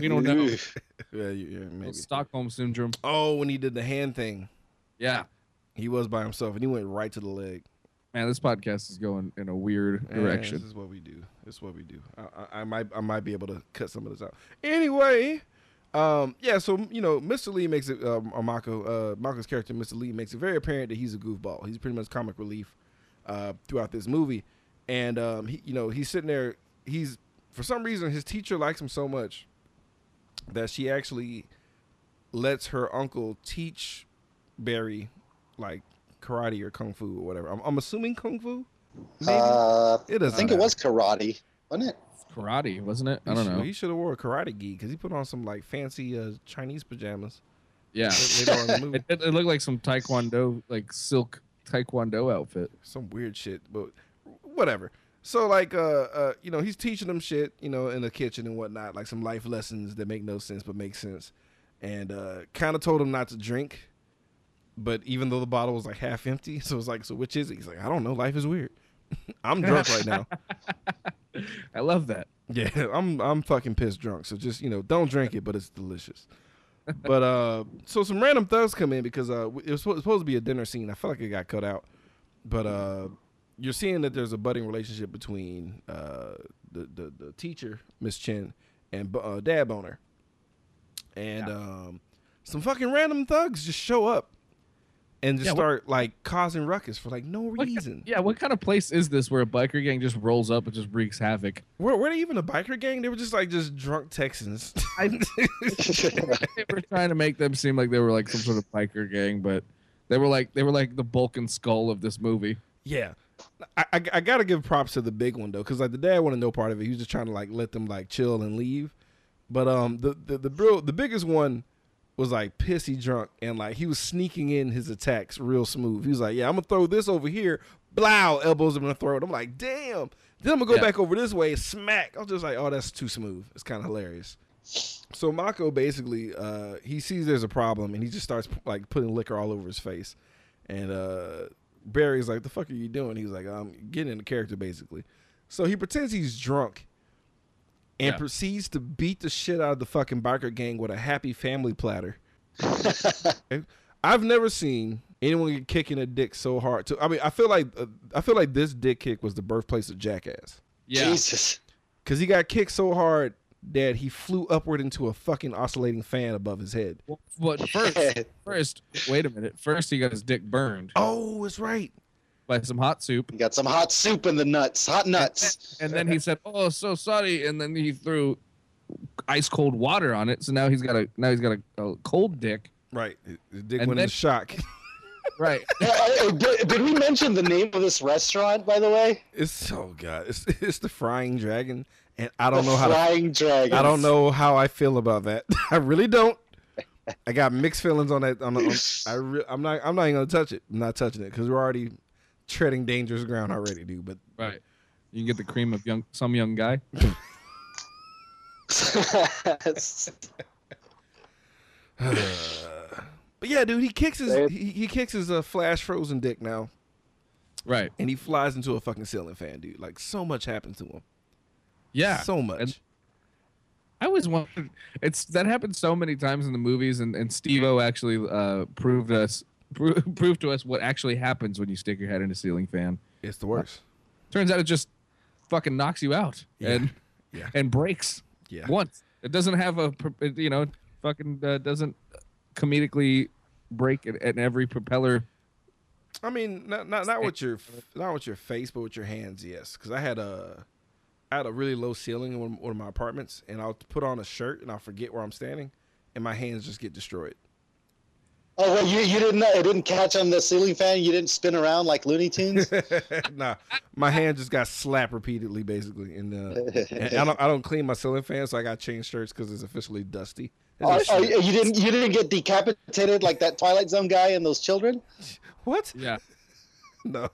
We don't know. yeah, yeah, maybe. Stockholm syndrome. Oh, when he did the hand thing. Yeah, He was by himself, and he went right to the leg. man, this podcast is going in a weird Yeah, direction. this is what we do. This is what we do. I, I, I might I might be able to cut some of this out. Anyway, um, yeah. So you know, Mr. Lee makes it. Um, or Mako, uh, Mako's character, Mr. Lee, makes it very apparent that he's a goofball. He's pretty much comic relief uh, throughout this movie, and um, he, you know, he's sitting there. He's for some reason his teacher likes him so much that she actually lets her uncle teach Barry like karate or kung fu or whatever. I'm, I'm assuming kung fu. Maybe. Uh, It I doesn't think it was karate, wasn't it? Karate, wasn't it? I don't should- know. He should have wore a karate gi because he put on some like fancy uh, Chinese pajamas Yeah, later on the movie. it, it, it looked like some taekwondo, like silk taekwondo outfit. some weird shit, but whatever. So like, uh, uh, you know, he's teaching them shit, you know, in the kitchen and whatnot, like some life lessons that make no sense but make sense, and uh, kind of told him not to drink, but even though the bottle was like half empty, so it's like, so which is it? He's like, I don't know, life is weird. I'm drunk right now. I love that. Yeah, I'm I'm fucking pissed drunk. So just you know, don't drink it, but it's delicious. But uh, so some random thugs come in because uh, it was supposed supposed to be a dinner scene. I feel like it got cut out, but uh, you're seeing that there's a budding relationship between uh the the, the teacher Miss Chen and uh, Dad Boner, and Yeah. um, some fucking random thugs just show up and just Yeah, what- start like causing ruckus for like no What reason. yeah, what kind of place is this where a biker gang just rolls up and just wreaks havoc? Were, were they even a biker gang? They were just like just drunk Texans. I, they were trying to make them seem like they were like some sort of biker gang, but they were like they were like the bulk and skull of this movie. Yeah, I, I, I gotta give props to the big one though, because like the dad wanted no part of it. He was just trying to like let them like chill and leave. But um, the the the, bro, the biggest one was like pissy drunk and like he was sneaking in his attacks real smooth. He was like, "Yeah, I'm gonna throw this over here." Blow, elbows him in the throat. I'm like, "Damn." Then I'm gonna go Yeah. back over this way, smack. I was just like, "Oh, that's too smooth." It's kind of hilarious. So Mako basically, uh, he sees there's a problem and he just starts like putting liquor all over his face. And uh, Barry's like, "The fuck are you doing?" He's like, "I'm getting into character, basically." So he pretends he's drunk and Yeah. proceeds to beat the shit out of the fucking biker gang with a happy family platter. I've never seen anyone get kicking a dick so hard. To I mean, I feel like uh, I feel like this dick kick was the birthplace of Jackass Yeah, Jesus. because he got kicked so hard that he flew upward into a fucking oscillating fan above his head. Well, but first, first, wait a minute. First, he got his dick burned Oh, it's right. by some hot soup, He got some hot soup in the nuts. Hot nuts. and then he said, "Oh, so sorry," and then he threw ice cold water on it. So now he's got a now he's got a, a cold dick. Right. His dick And went then- into shock. Right. Yeah, I- I- did, did we mention the name of this restaurant, by the way? It's oh, so good. It's, it's the Frying Dragon, and I don't the know how. To, Flying Dragon. I don't know how I feel about that. I really don't. I got mixed feelings on that. On, the- on, I re, I'm not. I'm not even gonna touch it. I'm not touching it because we're already treading dangerous ground already, dude. But Right. You can get the cream of young some young guy. but yeah, dude, he kicks his he, he kicks his uh, flash frozen dick now, Right. and he flies into a fucking ceiling fan, dude. Like so much happens to him. Yeah. so much. And I always wanted it's that happens so many times in the movies, and and Steve-O actually uh, proved us pro- proved to us what actually happens when you stick your head in a ceiling fan. it's the worst. Turns out it just fucking knocks you out Yeah. and Yeah. and breaks Yeah. once. It doesn't have a you know fucking uh, doesn't comedically break at, at every propeller. I mean, not not not with your not with your face, but with your hands, yes. Because I had a I had a really low ceiling in one, one of my apartments, and I'll put on a shirt and I'll forget where I'm standing, and my hands just get destroyed. Oh, well, you, you didn't it didn't catch on the ceiling fan. You didn't spin around like Looney Tunes. nah, my hand just got slapped repeatedly, basically, and, uh, and I don't I don't clean my ceiling fan, so I got to change shirts because it's officially dusty. It's oh, oh, you didn't you didn't get decapitated like that Twilight Zone guy and those children. what? Yeah. No.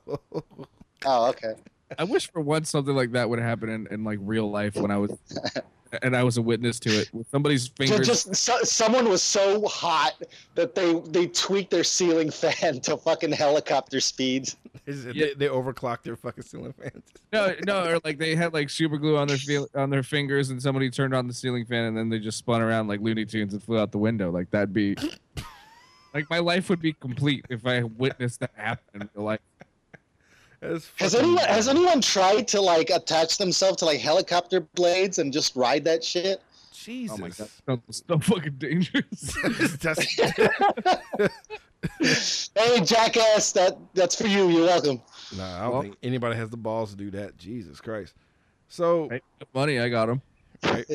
Oh, okay. I wish for once something like that would happen in, in like real life when I was and I was a witness to it. With somebody's Ju- fingers Just so, someone was so hot that they they tweaked their ceiling fan to fucking helicopter speeds. Is it- Yeah. They, they overclock their fucking ceiling fans. No, no, or like they had like super glue on their feel on their fingers, and somebody turned on the ceiling fan, and then they just spun around like Looney Tunes and flew out the window. Like that'd be, like my life would be complete if I witnessed that happen in real life. That's Has anyone has anyone tried to like attach themselves to like helicopter blades and just ride that shit? Jesus. Oh my god, no, it's so fucking dangerous. That's- Hey, jackass, that that's for you. You're welcome. Nah, I don't Well- think anybody has the balls to do that. Jesus Christ. So, Right? Money, I got him. Right.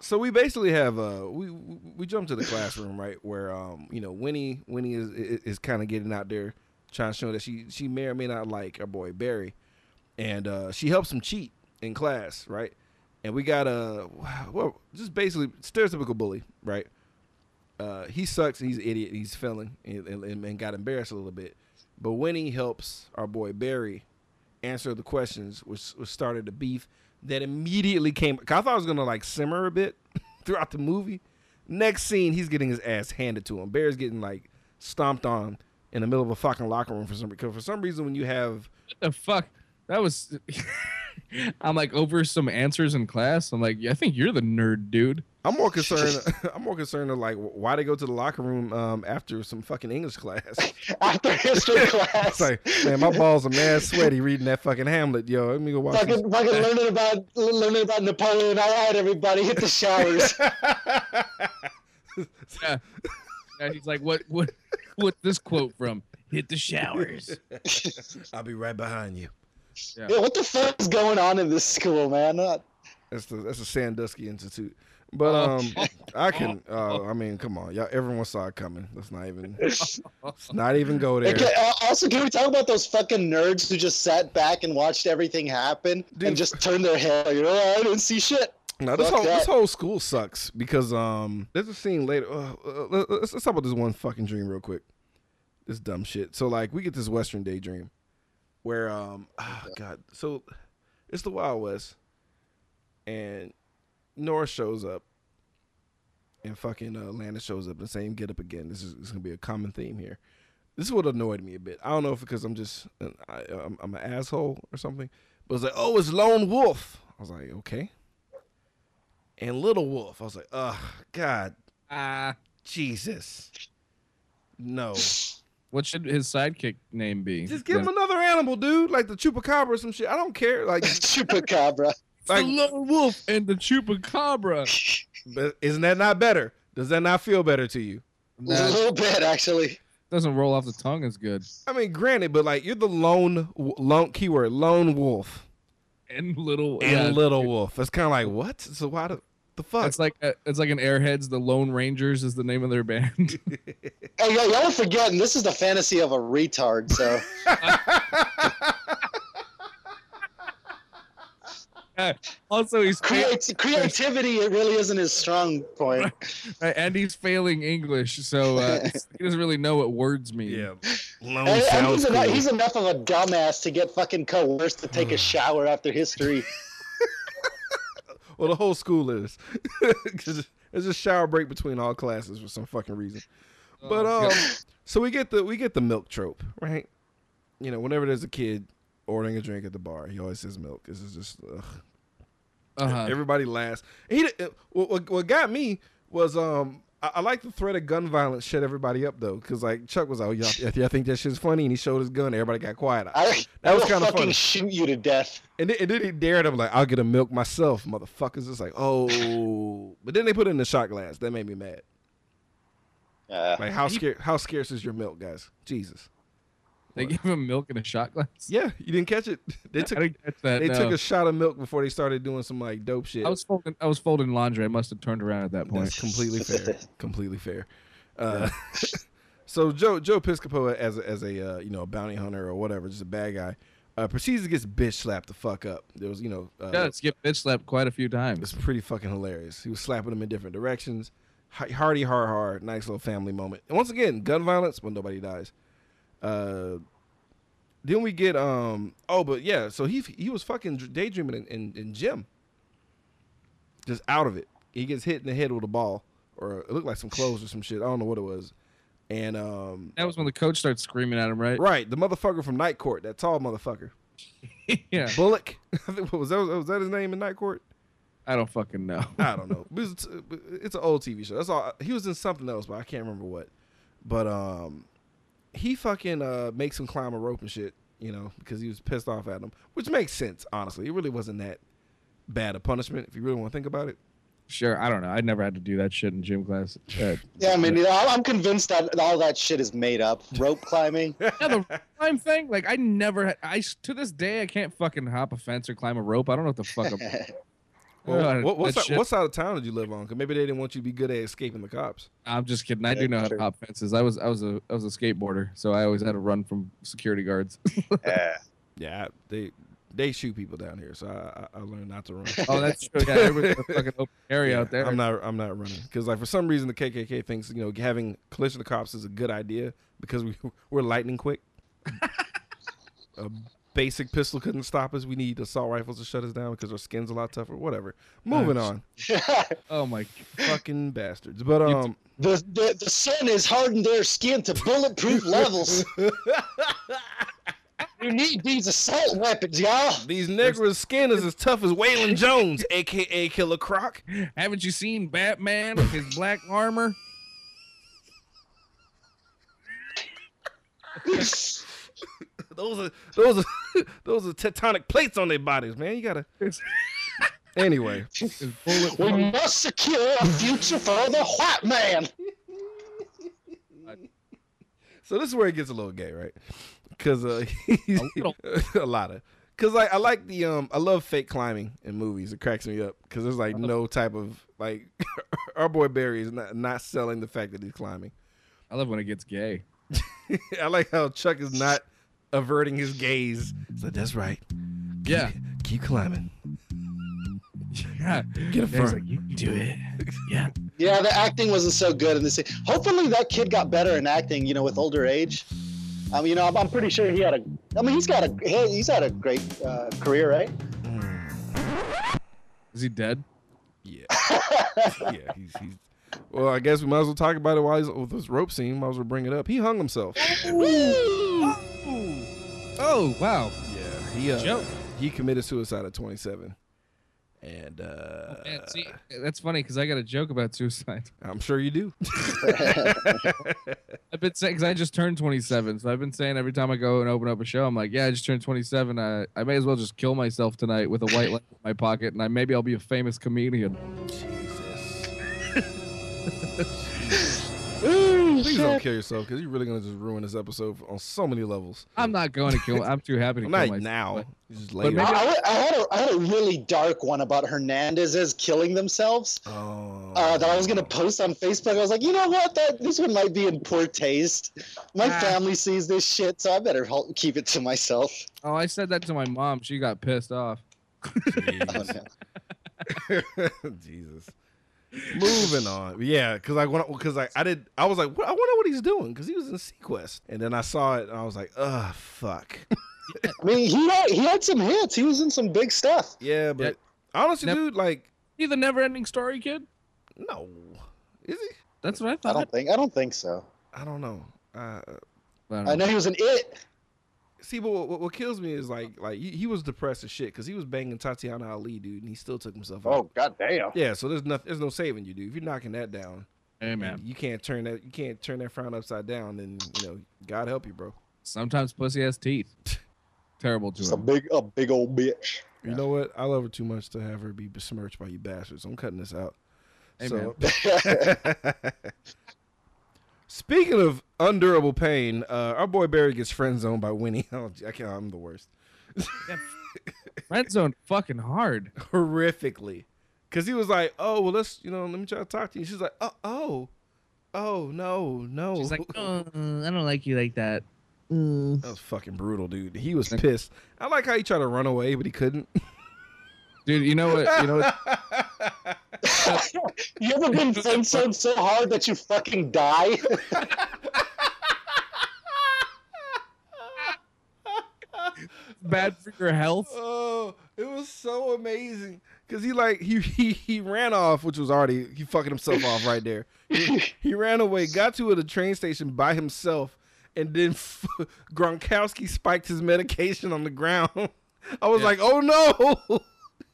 so we basically have uh, we we jump to the classroom right where um you know Winnie Winnie is is, is kind of getting out there trying to show that she she may or may not like our boy Barry, and uh, she helps him cheat in class right, and we got a well just basically stereotypical bully right. Uh, he sucks. and He's an idiot. He's failing and, and, and got embarrassed a little bit. But Winnie helps our boy Barry answer the questions, which, which started a beef that immediately came. I thought it was gonna like simmer a bit throughout the movie. Next scene, he's getting his ass handed to him. Barry's getting like stomped on in the middle of a fucking locker room for some because for some reason when you have What the fuck? That was. I'm like over some answers in class. I'm like, yeah, I think you're the nerd, dude. I'm more concerned. I'm more concerned of like why they go to the locker room um, after some fucking English class. After history class. It's like, man, my balls are mad sweaty reading that fucking Hamlet, yo. Let me go watch. Fucking, fucking learning about learning about Napoleon. All right, everybody, hit the showers. Yeah. And he's like, what, what, what? This quote from? Hit the showers. I'll be right behind you. yeah, what the fuck is going on in this school, man? Uh, That's the that's the Sandusky Institute. But Oh. um, I can. Uh, I mean, come on, y'all. Everyone saw it coming. Let's not even. Let's not even go there. Okay, uh, also, can we talk about those fucking nerds who just sat back and watched everything happen Dude. and just turned their head? Like, oh, I didn't see shit. No, this Fuck whole this whole school sucks because um, there's a scene later. Uh, uh, let- let's, let's talk about this one fucking dream real quick. This dumb shit. So like, we get this Western daydream where um, oh god, so it's the Wild West, and Nora shows up, and fucking uh, Lana shows up, the same get up again. This is, this is gonna be a common theme here. This is what annoyed me a bit. I don't know if because I'm just an, I, I'm, I'm an asshole or something, but it's like, oh, it's Lone Wolf. I was like, okay and Little Wolf. I was like, oh God, Ah, Jesus, no. what should his sidekick name be? Just give him another animal, dude, like the chupacabra or some shit. I don't care. Like, Chupacabra. like, the lone wolf and the chupacabra. but isn't that not better? Does that not feel better to you? a little bit, actually. doesn't roll off the tongue as good. I mean, granted, but like you're the lone, lone keyword, lone wolf And little and yeah, little wolf. It's kind of like what? So why the the fuck? It's like a, it's like an Airheads. The Lone Rangers is the name of their band. Hey, y'all, y'all are forgetting this is the fantasy of a retard. So also, he's fa- Creati- creativity, it really isn't his strong point. right, and he's failing English, so uh, he doesn't really know what words mean. yeah, lone And, and sounds he's, enough, he's enough of a dumbass to get fucking coerced to take a shower after history. Well, the whole school is. There's a shower break between all classes for some fucking reason. But Oh, um, God. so we get the we get the milk trope, right? You know, whenever there's a kid ordering a drink at the bar, he always says milk. This is just ugh. uh-huh. everybody laughs. He what, what got me was um. I, I like the threat of gun violence shut everybody up though, because like Chuck was like, "Y'all, y'all think that shit's funny?" and he showed his gun. Everybody got quiet. I, That was I will kinda fucking funny. shoot you to death. And then, and then he dared him like, "I'll get a milk myself, motherfuckers." It's like, oh, but then they put it in the shot glass. That made me mad. Uh, Like, how scarce? How scarce is your milk, guys? Jesus. They gave him milk in a shot glass. Yeah, you didn't catch it. They I took didn't catch that. they no. took a shot of milk before they started doing some like dope shit. I was folding. I was folding laundry. I must have turned around at that point. That's completely fair. completely fair. Uh, so Joe Joe Piscopo as a, as a uh, you know a bounty hunter or whatever, just a bad guy, uh, proceeds to get bitch slapped the fuck up. There was you know uh, Yeah, it's get bitch slapped quite a few times. It's pretty fucking hilarious. He was slapping him in different directions. H- Hardy, hard, hard. Nice little family moment. And once again, gun violence, when nobody dies. Uh, then we get um. Oh, but yeah. So he he was fucking daydreaming in, in, in gym. Just out of it. He gets hit in the head with a ball, or it looked like some clothes or some shit. I don't know what it was. And um, That was when the coach starts screaming at him, right? right, the motherfucker from Night Court, that tall motherfucker, yeah. Bullock. I think what was that? Was that his name in Night Court? I don't fucking know. I don't know. It's, it's an old TV show. That's all. He was in something else, but I can't remember what. But um, he fucking uh makes him climb a rope and shit, you know, because he was pissed off at him, which makes sense. Honestly, it really wasn't that bad a punishment if you really want to think about it. Sure, I don't know. I never had to do that shit in gym class. Uh, yeah, I mean, you know, I'm I'm convinced that all that shit is made up. Rope climbing. yeah, the climb thing. Like I never had. I s- to this day I can't fucking hop a fence or climb a rope. I don't know what the fuck. I'm, Well, what, what, that side, shit- what side of town did you live on? Because maybe they didn't want you to be good at escaping the cops. I'm just kidding. I do know how to true. hop fences. I was I was a I was a skateboarder, so I always had to run from security guards. Yeah. Yeah, they they shoot people down here, so I, I, I learned not to run. oh, that's true. Yeah, everybody's a fucking open area Yeah, out there. I'm not. I'm not running because, like, for some reason, the KKK thinks you know having collision of cops is a good idea because we we're lightning quick. a basic pistol couldn't stop us. We need assault rifles to shut us down because our skin's a lot tougher. Whatever. Moving on. Oh my. Fucking bastards. But um, the, the the sun has hardened their skin to bulletproof levels. you need these assault weapons, y'all. these Negroes' skin is as tough as Waylon Jones, aka Killer Croc. Haven't you seen Batman with his black armor? Those are those are those are tectonic plates on their bodies, man. You gotta. Anyway, We must secure a future for the white man. so this is where it gets a little gay, right? Because uh, A a lot of. Cause like I like the um I love fake climbing in movies. It cracks me up because there's like no type of like our boy Barry is not not selling the fact that he's climbing. I love when it gets gay. I like how Chuck is not averting his gaze. So that's right. Yeah. Keep climbing. Yeah. Get a He's firm. like, you can do it. Yeah. Yeah, the acting wasn't so good in this. Hopefully, that kid got better in acting. You know, with older age. Um, you know, I'm, I'm pretty sure he had a. I mean, he's got a. he- He's had a great uh, career, right? Is he dead? Yeah. yeah, he's he's well, I guess we might as well talk about it while he's with this rope scene. Might as well bring it up. He hung himself. Oh wow. Yeah, he uh, Joke. he committed suicide at 27, and uh, Man, see, that's funny because I got a joke about suicide. I'm sure you do. I've been saying because I just turned 27, so I've been saying every time I go and open up a show, I'm like, yeah, I just turned 27. I I may as well just kill myself tonight with a white light in my pocket, and I maybe I'll be a famous comedian. Jesus. Ooh, Please don't kill yourself because you're really gonna just ruin this episode on so many levels. I'm not going to kill. I'm too happy to Well, kill not myself. now. but- Just later. maybe- I, I- I had a, I had a really dark one about Hernandez's killing themselves. oh. Uh, that I was gonna post on Facebook. I was like, you know what? That this one might be in poor taste. My Ah. family sees this shit, so I better hol- keep it to myself. Oh, I said that to my mom. She got pissed off. Jesus. Jesus. Moving on. Yeah, because I went because I, I did I was like, what, I wonder what he's doing because he was in seaQuest, and then I saw it and I was like, ugh, fuck. I mean, he had he had some hits. He was in some big stuff. yeah, but honestly, Never- dude, like, You the never-ending story kid? no, is he? That's what I thought. I don't think I don't think so. I don't know. Uh, I don't I know. know he was an it. See, but what, what kills me is like, like he, he was depressed as shit because he was banging Tatyana Ali, dude, and he still took himself oh, out. Oh goddamn! Yeah, so there's nothing, there's no saving you, dude. If you're knocking that down, Hey man, you can't turn that, you can't turn that frown upside down. Then you know, God help you, bro. sometimes pussy has teeth. Terrible to Just a big a big old bitch. You know what? I love her too much to have her be besmirched by you bastards. I'm cutting this out. Hey, so, speaking of undurable pain, uh, our boy Barry gets friend zoned by Winnie. Oh, I can't. I'm the worst. Friend zone fucking hard. Horrifically, because he was like, "Oh, well, let's you know, let me try to talk to you." She's like, "Oh, oh, oh, no, no." She's like, oh, I don't like you like that. Mm. that was fucking brutal, dude. He was pissed. I like how he tried to run away, but he couldn't. Dude, you know what? You know what? You ever been friend zoned so hard that you fucking die? Bad for your health. Oh, it was so amazing because he like he, he he ran off, which was already he fucking himself off right there. He, he ran away, got to the train station by himself, and then f- Gronkowski spiked his medication on the ground. I was Yeah. like, oh no!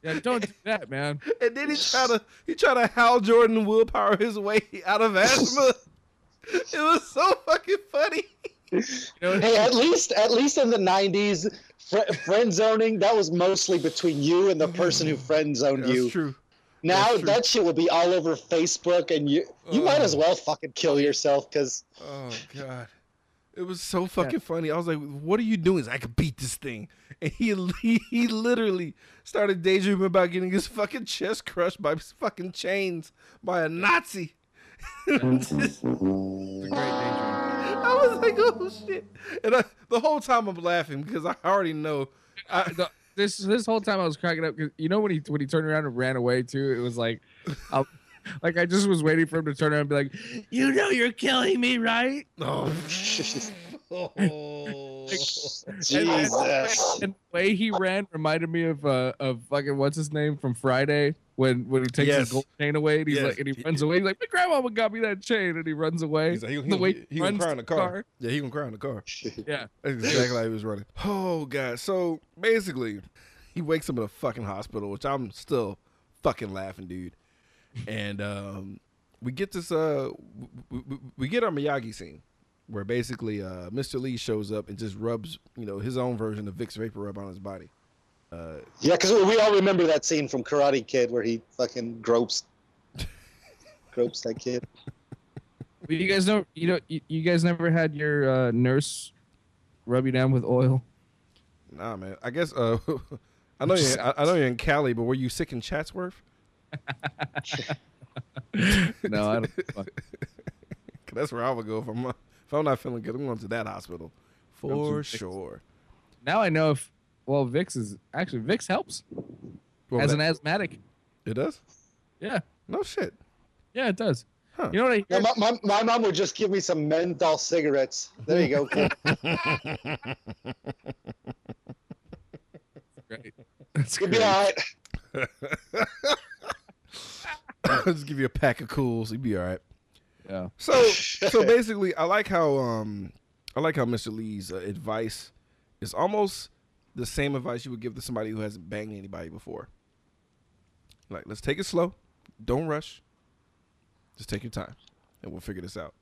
Yeah, don't do that, man. And then he tried to he tried to Hal Jordan willpower his way out of asthma. it was so fucking funny. You know, hey, at least at least in the '90s, fr- friend zoning that was mostly between you and the person who friend zoned That's you. true. Now That's true. that shit will be all over Facebook, and you you might Oh. as well fucking kill yourself because Oh god. It was so fucking funny. I was like, "What are you doing?" Like, I could beat this thing, and he he, he literally started daydreaming about getting his fucking chest crushed by fucking chains by a Nazi. it's a great daydream. I was like, "Oh shit!" And I, the whole time I'm laughing because I already know. I, The- this this whole time I was cracking up because you know when he when he turned around and ran away too, it was like, I, like I just was waiting for him to turn around and be like, you know you're killing me, right? oh, oh. Jesus. And the way he ran reminded me of uh of fucking what's his name from Friday when when he takes Yes. his gold chain away and he's Yes. like and he runs away. He's like, My grandma got me that chain and he runs away. He's like, he, the way he, he he runs cry in the the car. car. Yeah, he gonna cry in the car. Yeah. That's exactly how he was running. Oh god. So basically, he wakes up in a fucking hospital, which I'm still fucking laughing, dude. And um, we get this. Uh, we, we, we get our Miyagi scene, where basically uh, Mr. Lee shows up and just rubs, you know, his own version of Vicks VapoRub on his body. Uh, Yeah, because we all remember that scene from Karate Kid where he fucking gropes gropes that kid. But you guys know you know you, you guys never had your uh, nurse rub you down with oil? nah, man. I guess. Uh, I know you. I, I know you're in Cali, but were you sick in Chatsworth? No, I don't that's where I would go if I'm. If I'm not feeling good, I'm going to that hospital for Rub some Vicks. sure. Now I know if well Vicks is actually Vicks helps Well, as that- an asthmatic. it does. Yeah. No shit. Yeah, it does. Huh. You know what I Yeah, my, my, my mom would just give me some menthol cigarettes. There you go. Great. That's You'll be all right. Just give you a pack of Kools, you'd be all right. Yeah. So, so basically, I like how um, I like how Mr. Lee's uh, advice is almost the same advice you would give to somebody who hasn't banged anybody before. Like, let's take it slow, don't rush, just take your time, and we'll figure this out.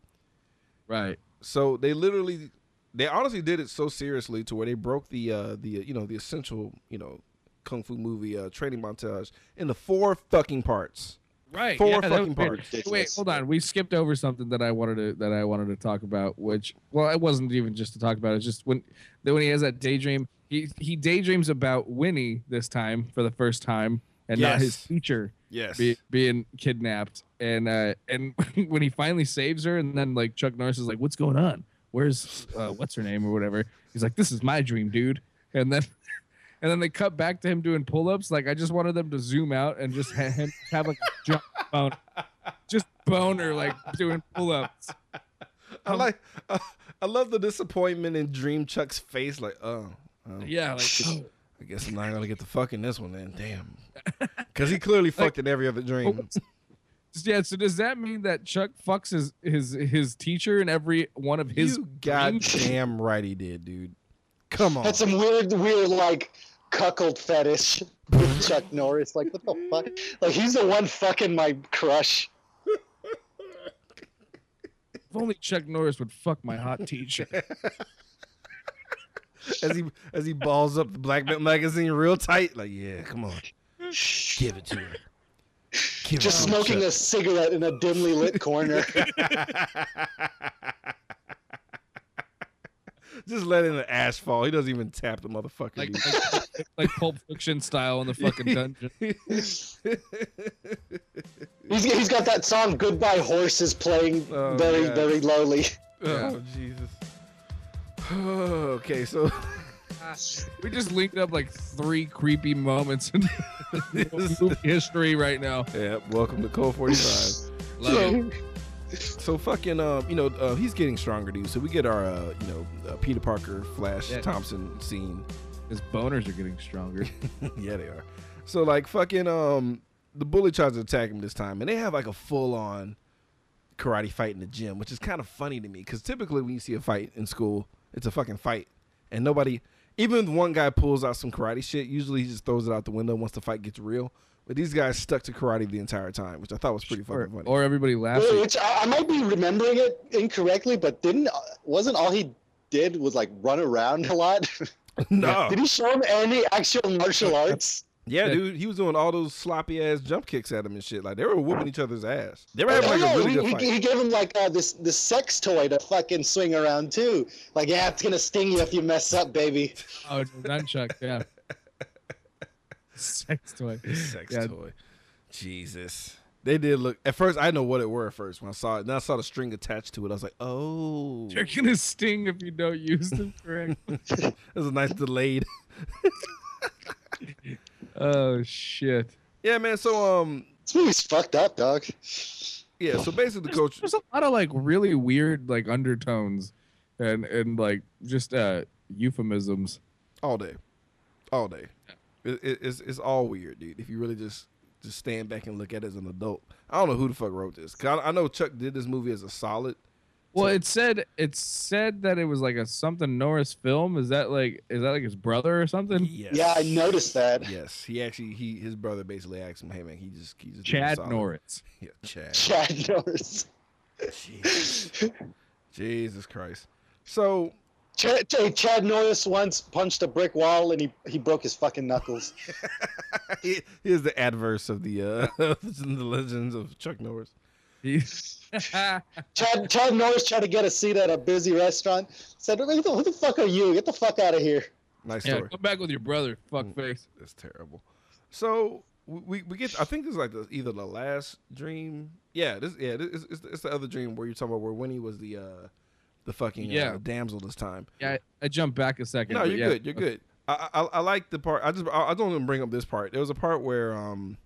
Right. So they literally, they honestly did it so seriously to where they broke the uh, the uh, you know the essential you know kung fu movie uh, training montage into four fucking parts. Right. Four yeah, fucking was weird. parts. Wait, hold on. We skipped over something that I wanted to that I wanted to talk about, which well, it wasn't even just to talk about. It's just when then when he has that daydream, he he daydreams about Winnie this time for the first time, and not his teacher Yes. be, being kidnapped. And uh and when he finally saves her, and then like Chuck Norris is like, "What's going on? Where's uh, what's her name or whatever?" He's like, "This is my dream, dude." And then. And then they cut back to him doing pull-ups. Like I just wanted them to zoom out and just ha- him have like a jump bone, just boner like doing pull-ups. I like. Uh, I love the disappointment in Dream Chuck's face. Like, oh, oh, Yeah, like I guess I'm not gonna get the fuck in this one then. Damn, because he clearly fucked in every other dream. yeah. So does that mean that Chuck fucks his his his teacher in every one of his? you dreams? goddamn right he did, dude. Come on. Had some weird, weird, like, cuckold fetish with Chuck Norris. Like, what the fuck? Like, he's the one fucking my crush. If only Chuck Norris would fuck my hot teacher. as he as he balls up the Black Belt magazine real tight. Like, yeah, come on, give it to him. Give Just it to smoking a cigarette in a dimly lit corner. Just letting the ash fall. He doesn't even tap the motherfucker. like, like like Pulp Fiction style in the fucking dungeon. He's, he's got that song "Goodbye Horses" playing Oh, very, God. very lowly. oh Jesus. okay, so We just linked up like three creepy moments in movie history right now. yeah, welcome to Cult Forty Five. Love So- it. So fucking um, you know, uh, he's getting stronger, dude. So we get our uh, you know, uh, Peter Parker, Flash Yeah. Thompson scene. His boners are getting stronger. yeah, they are. So like fucking um, the bully tries to attack him this time, and they have like a full on karate fight in the gym, which is kind of funny to me because typically when you see a fight in school, it's a fucking fight, and nobody, even if one guy pulls out some karate shit, usually he just throws it out the window once the fight gets real. But these guys stuck to karate the entire time, which I thought was pretty or, fucking funny. or everybody laughs. at- Which I, I might be remembering it incorrectly, but didn't wasn't all he did was like run around a lot? no, Did he show him any actual martial arts? yeah, Yeah. dude, he was doing all those sloppy ass jump kicks at him and shit. Like they were whooping each other's ass. They were having like a really he, good he- fight. he gave him like uh, this this sex toy to fucking swing around too. Like, yeah, it's gonna sting you if you mess up, baby. Oh, nunchuck, yeah. Sex toy. Sex Yeah. toy. Jesus. They did look at first. I didn't know what it were at first when I saw it. Then I saw the string attached to it. I was like, "Oh, They're gonna sting if you don't use them correctly. there's a nice delayed." oh shit. yeah, man. So um, This movie's fucked up, dog. yeah. So basically, the coach. There's a lot of like really weird like undertones, and and like just uh euphemisms. all day, all day. It, it, it's it's all weird, dude. If you really just just stand back and look at it as an adult, I don't know who the fuck wrote this. 'Cause I, I know Chuck did this movie as a solid. Well, it said it said that it was like a something Norris film. Is that like is that like his brother or something? Yes. Yeah, I noticed that. Yes, he actually he his brother basically asked him, "Hey man, he just he just did a Chad. Norris. Yeah, Chad. Chad Norris. Jesus. Jesus Christ. So Chad, Ch- Chad Norris once punched a brick wall and he, he broke his fucking knuckles. he- is the adverse of the uh the legends of Chuck Norris. He's Chad, Chad Norris tried to get a seat at a busy restaurant. Said, "Who the, who the fuck are you? Get the fuck out of here." Nice yeah, story. come back with your brother, fuck Mm. face. That's terrible. So we we get. I think this is like the, either the last dream. Yeah, this yeah this, it's, it's the other dream where you're talking about where Winnie was the uh the fucking Yeah. uh, damsel this time. Yeah, I, I jumped back a second. No, you're yeah. good. You're good. I, I I like the part. I just I, I don't even bring up this part. There was a part where um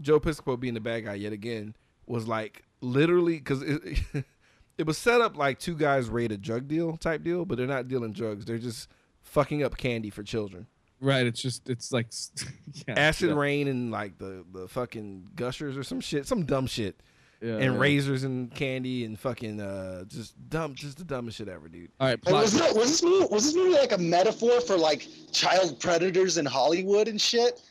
Joe Piscopo being the bad guy yet again was like literally because it it was set up like two guys raid a drug deal type deal, but they're not dealing drugs. They're just fucking up candy for children. Right, it's just it's like yeah, Acid yeah, rain and like the the fucking gushers or some shit, some dumb shit, yeah, and yeah. razors and candy and fucking uh just dumb, just the dumbest shit ever, dude. All right, plot. was, that, was this movie was this movie like a metaphor for like child predators in Hollywood and shit?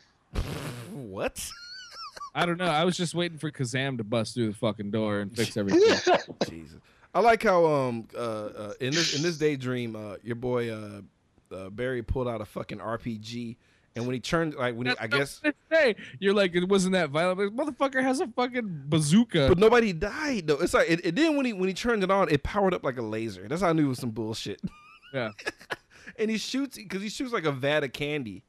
What? I don't know. I was just waiting for Kazam to bust through the fucking door and fix everything. Jesus. I like how um uh, uh in this in this daydream uh your boy uh, uh Barry pulled out a fucking RPG and when he turned like when he I guess hey, you're like it wasn't that violent. But motherfucker has a fucking bazooka. but nobody died though. It's like it, it then when he when he turned it on it powered up like a laser. That's how I knew it was some bullshit. yeah, and he shoots because he shoots like a vat of candy,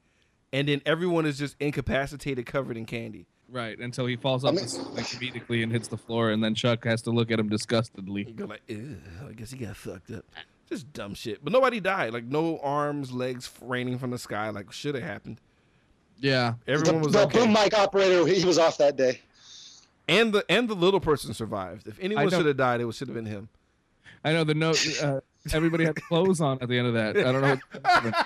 and then everyone is just incapacitated, covered in candy. right. Until he falls off I mean- the ceiling comedically and hits the floor, and then Chuck has to look at him disgustedly. You go like, Ew, I guess he got fucked up. Just dumb shit. But nobody died. Like no arms, legs raining from the sky. Like should have happened. Yeah, Everyone the, was the okay. boom mic operator, he was off that day. and the and the little person survived. If anyone should have died, it should have been him. I know the note. Uh, everybody had clothes on at the end of that. I don't know.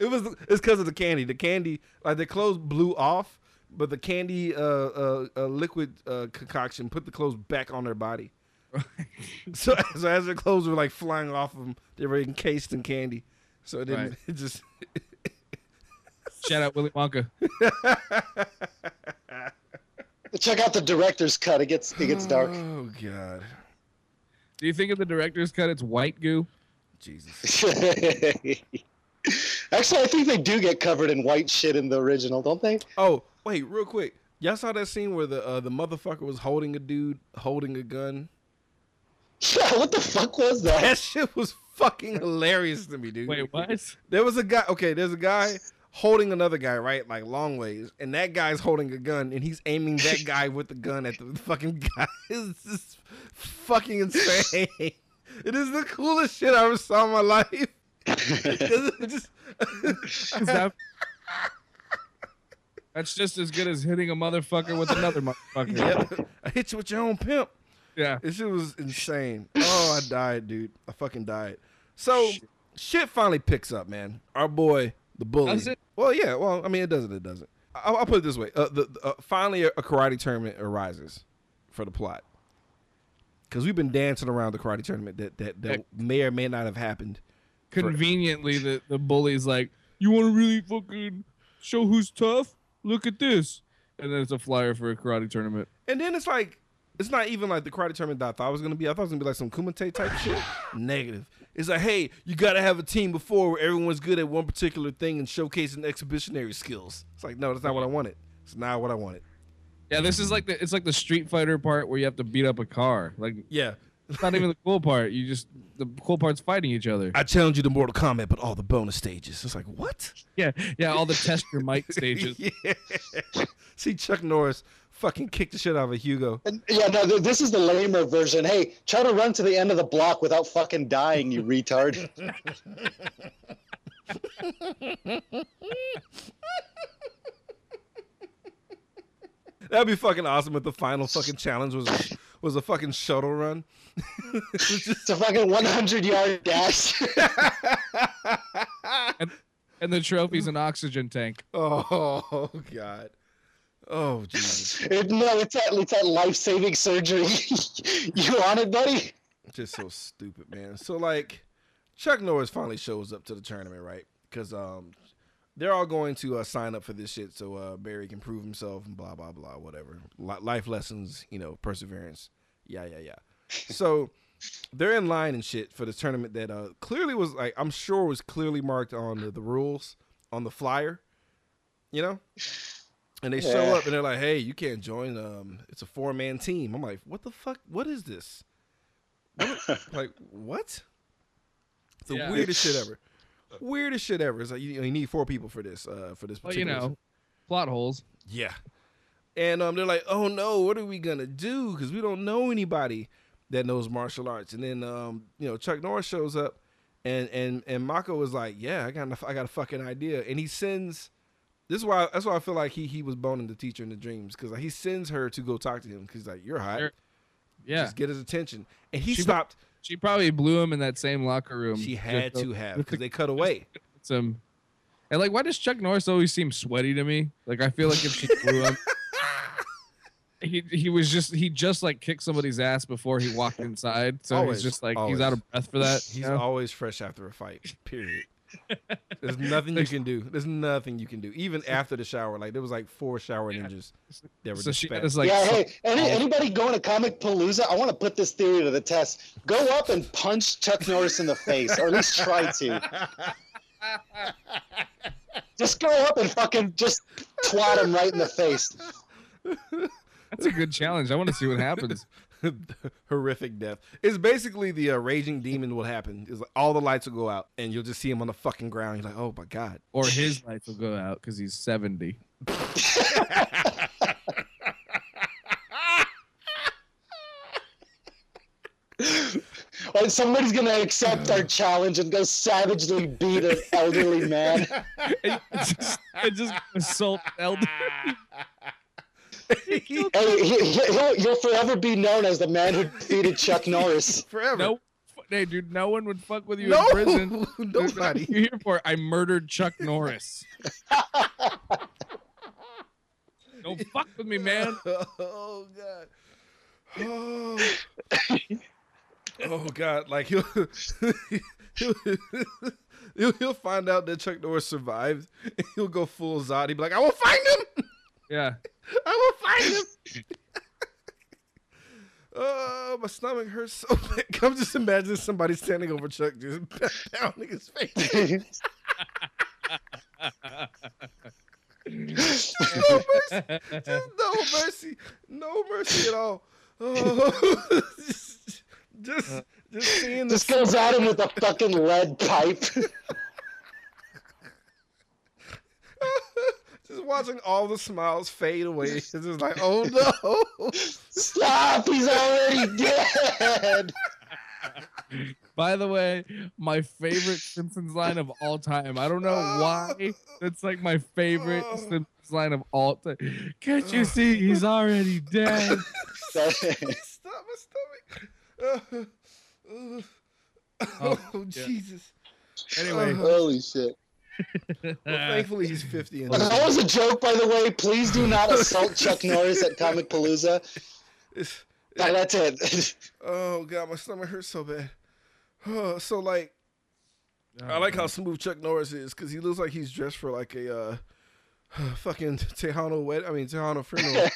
It was it's because of the candy. The candy, like the clothes blew off, but the candy uh, uh, uh liquid uh, concoction put the clothes back on their body. so, so as their clothes were like flying off of them, they were encased in candy. So it didn't. Right. It just Shout out Willy Wonka. Check out the director's cut. It gets it gets dark. Oh god, Do you think of the director's cut? It's white goo. Jesus. Actually, I think they do get covered in white shit in the original, don't they? Oh wait, real quick. Y'all saw that scene where the uh, the motherfucker was holding a dude holding a gun. Yeah, what the fuck was that? That shit was fucking hilarious to me, dude. Wait, what? There was a guy. Okay, there's a guy holding another guy, right, like long ways, and that guy's holding a gun, and he's aiming that guy with the gun at the fucking guy. It's just fucking insane. It is the coolest shit I ever saw in my life. Just- that- That's just as good as hitting a motherfucker with another motherfucker. yeah, I hit you with your own pimp. Yeah. This shit was insane. Oh, I died, dude. I fucking died. So shit finally picks up, man. Our boy, the bully. Does it? Well, yeah. Well, I mean, it doesn't. It doesn't. I'll, I'll put it this way. Uh, the, uh, finally, a, a karate tournament arises for the plot. Because we've been dancing around the karate tournament that that, that may or may not have happened. Conveniently, the, the bully's like, You want to really fucking show who's tough? Look at this. And then it's a flyer for a karate tournament. And then it's like, it's not even like the karate tournament that I thought it was gonna be. I thought it was gonna be like some kumite type shit. Negative. It's like, hey, you gotta have a team before where everyone's good at one particular thing and showcasing exhibitionary skills. It's like, no, that's not what I wanted. It's not what I wanted. Yeah, this is like the it's like the Street Fighter part where you have to beat up a car. Like Yeah. it's not even the cool part. You just the cool part's fighting each other. I challenge you to Mortal Kombat, but all the bonus stages. It's like, what? Yeah, yeah, all the test your mic stages. yeah. See, Chuck Norris fucking kicked the shit out of a Hugo. And, yeah, no, th- this is the lamer version. Hey, try to run to the end of the block without fucking dying, you retard. That'd be fucking awesome if the final fucking challenge was a, was a fucking shuttle run. It was just It's a fucking 100 yard dash. and, and the trophy's an oxygen tank. Oh God. Oh Jesus. It, no, it's that it's that life saving surgery. you on it, buddy? Just so stupid, man. So like, Chuck Norris finally shows up to the tournament, right? Because um, they're all going to uh, sign up for this shit so uh, Barry can prove himself and blah blah blah, whatever. Li- life lessons, you know, perseverance. Yeah, yeah, yeah. So they're in line and shit for the tournament that uh clearly was like I'm sure was clearly marked on the, the rules on the flyer, you know. And they show up and they're like, "Hey, you can't join. Um, it's a four man team." I'm like, "What the fuck? What is this?" What- like what? It's the Yeah. weirdest shit ever. Weirdest shit ever. It's like you, you need four people for this. Uh, for this. Well, you particular- know, plot holes. Yeah. And um, they're like, "Oh no, what are we gonna do? Because we don't know anybody that knows martial arts." And then um, you know, Chuck Norris shows up, and and and Mako was like, "Yeah, I got a, I got a fucking idea." And he sends. This is why that's why I feel like he he was boning the teacher in the dreams because like, he sends her to go talk to him because he's like you're hot, Yeah, just get his attention. And he She- stopped. she probably blew him in that same locker room. She had to have because they cut away. some. And like, why does Chuck Norris always seem sweaty to me? Like, I feel like if she blew him, he he was just he just like kicked somebody's ass before he walked inside, so Always, he's just like always. he's out of breath for that. He's you know? always fresh after a fight. Period. There's nothing you can do. There's nothing you can do. Even after the shower, like there was like four shower ninjas that were so she dispatched. like yeah. so- Hey, any, anybody going to Comic Palooza? I want to put this theory to the test. Go up and punch Chuck Norris in the face, or at least try to. Just go up and fucking just twat him right in the face. that's a good challenge. I want to see what happens. horrific death. It's basically the uh, raging demon will happen. Is like all the lights will go out and you'll just see him on the fucking ground. You're like, oh my god. Or his lights will go out because he's seventy. Like somebody's gonna accept our challenge and go savagely beat an elderly man. and just, and just assault elder. Hey, he, he, he'll, you'll forever be known as the man who defeated Chuck Norris. Forever. No, hey, dude, no one would fuck with you No. in prison. Nobody. You're here for I murdered Chuck Norris. Don't fuck with me, man. oh god. Oh. oh god. Like he'll he'll, he'll he'll find out that Chuck Norris survived. And he'll go full Zod. He'll be like, I will find him. Yeah. I will find him. Oh, my stomach hurts so bad. I'm just imagining somebody standing over Chuck just pounding his face. no mercy. Just no mercy. No mercy at all. Oh, just, just, just seeing the Just goes at him with a fucking lead pipe. Just watching all the smiles fade away. It's just like, oh no. Stop! He's already dead. By the way, my favorite Simpsons line of all time. I don't know why. That's like my favorite Simpsons line of all time. Can't you see he's already dead? Stop my stomach. Uh, oh. Jesus. Anyway, Holy shit. Well, thankfully he's 50 and That was a joke, by the way. Please do not assault Chuck Norris at Comic Palooza. it's, that's it. oh god, my stomach hurts so bad. Oh, so like I like how smooth Chuck Norris is because he looks like he's dressed for like a uh, fucking Tejano wed. I mean Tejano funeral.